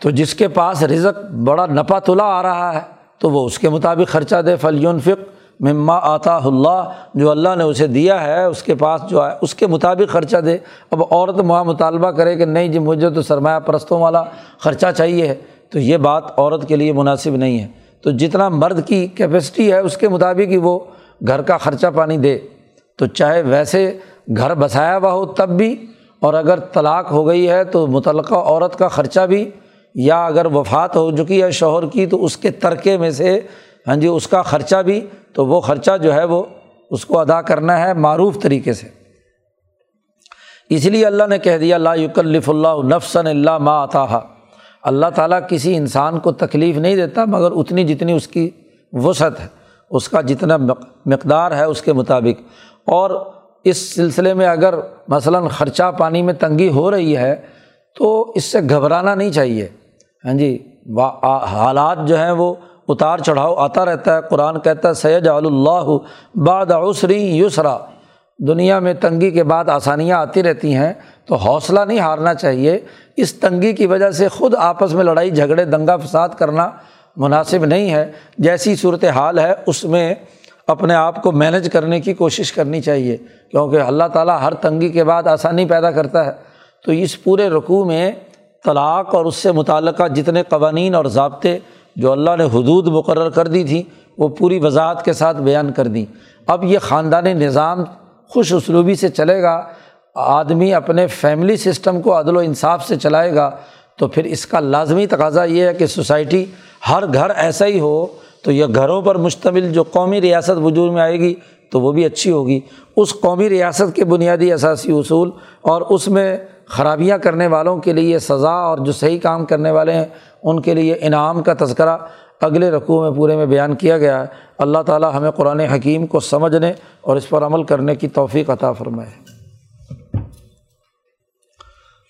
تو جس کے پاس رزق بڑا نپا تلا آ رہا ہے، تو وہ اس کے مطابق خرچہ دے۔ فلیون فق مما آتا اللہ جو اللہ نے اسے دیا ہے، اس کے پاس جو ہے، اس کے مطابق خرچہ دے۔ اب عورت وہاں مطالبہ کرے کہ نہیں جی مجھے تو سرمایہ پرستوں والا خرچہ چاہیے ہے۔ تو یہ بات عورت کے لیے مناسب نہیں ہے۔ تو جتنا مرد کی کیپیسٹی ہے اس کے مطابق ہی وہ گھر کا خرچہ پانی دے۔ تو چاہے ویسے گھر بسایا ہوا ہو تب بھی، اور اگر طلاق ہو گئی ہے تو متعلقہ عورت کا خرچہ بھی، یا اگر وفات ہو چکی ہے شوہر کی تو اس کے ترکے میں سے ہاں جی اس کا خرچہ بھی۔ تو وہ خرچہ جو ہے وہ اس کو ادا کرنا ہے معروف طریقے سے۔ اس لیے اللہ نے کہہ دیا، لا یکلف اللہ نفسن اللہ ما آتا اللہ تعالیٰ کسی انسان کو تکلیف نہیں دیتا، مگر اتنی جتنی اس کی وسعت ہے، اس کا جتنا مقدار ہے اس کے مطابق۔ اور اس سلسلے میں اگر مثلاً خرچہ پانی میں تنگی ہو رہی ہے، تو اس سے گھبرانا نہیں چاہیے۔ ہاں جی حالات جو ہیں وہ اتار چڑھاؤ آتا رہتا ہے۔ قرآن کہتا ہے سید اللہ بعد عسری یسرا دنیا میں تنگی کے بعد آسانیاں آتی رہتی ہیں تو حوصلہ نہیں ہارنا چاہیے۔ اس تنگی کی وجہ سے خود آپس میں لڑائی، جھگڑے، دنگا فساد کرنا مناسب نہیں ہے۔ جیسی صورت حال ہے، اس میں اپنے آپ کو مینج کرنے کی کوشش کرنی چاہیے۔ کیونکہ اللہ تعالیٰ ہر تنگی کے بعد آسانی پیدا کرتا ہے۔ تو اس پورے رقوع میں طلاق اور اس سے متعلقہ جتنے قوانین اور ضابطے جو اللہ نے حدود مقرر کر دی تھیں، وہ پوری وضاحت کے ساتھ بیان کر دیں۔ اب یہ خاندانی نظام خوش اسلوبی سے چلے گا۔ آدمی اپنے فیملی سسٹم کو عدل و انصاف سے چلائے گا، تو پھر اس کا لازمی تقاضا یہ ہے کہ سوسائٹی ہر گھر ایسا ہی ہو، تو یہ گھروں پر مشتمل جو قومی ریاست وجود میں آئے گی تو وہ بھی اچھی ہوگی۔ اس قومی ریاست کے بنیادی اثاثی اصول اور اس میں خرابیاں کرنے والوں کے لیے سزا اور جو صحیح کام کرنے والے ہیں، ان کے لیے انعام کا تذکرہ اگلے رقوع میں پورے میں بیان کیا گیا۔ ہے اللہ تعالیٰ ہمیں قرآن حکیم کو سمجھنے اور اس پر عمل کرنے کی توفیق عطا فرمائے۔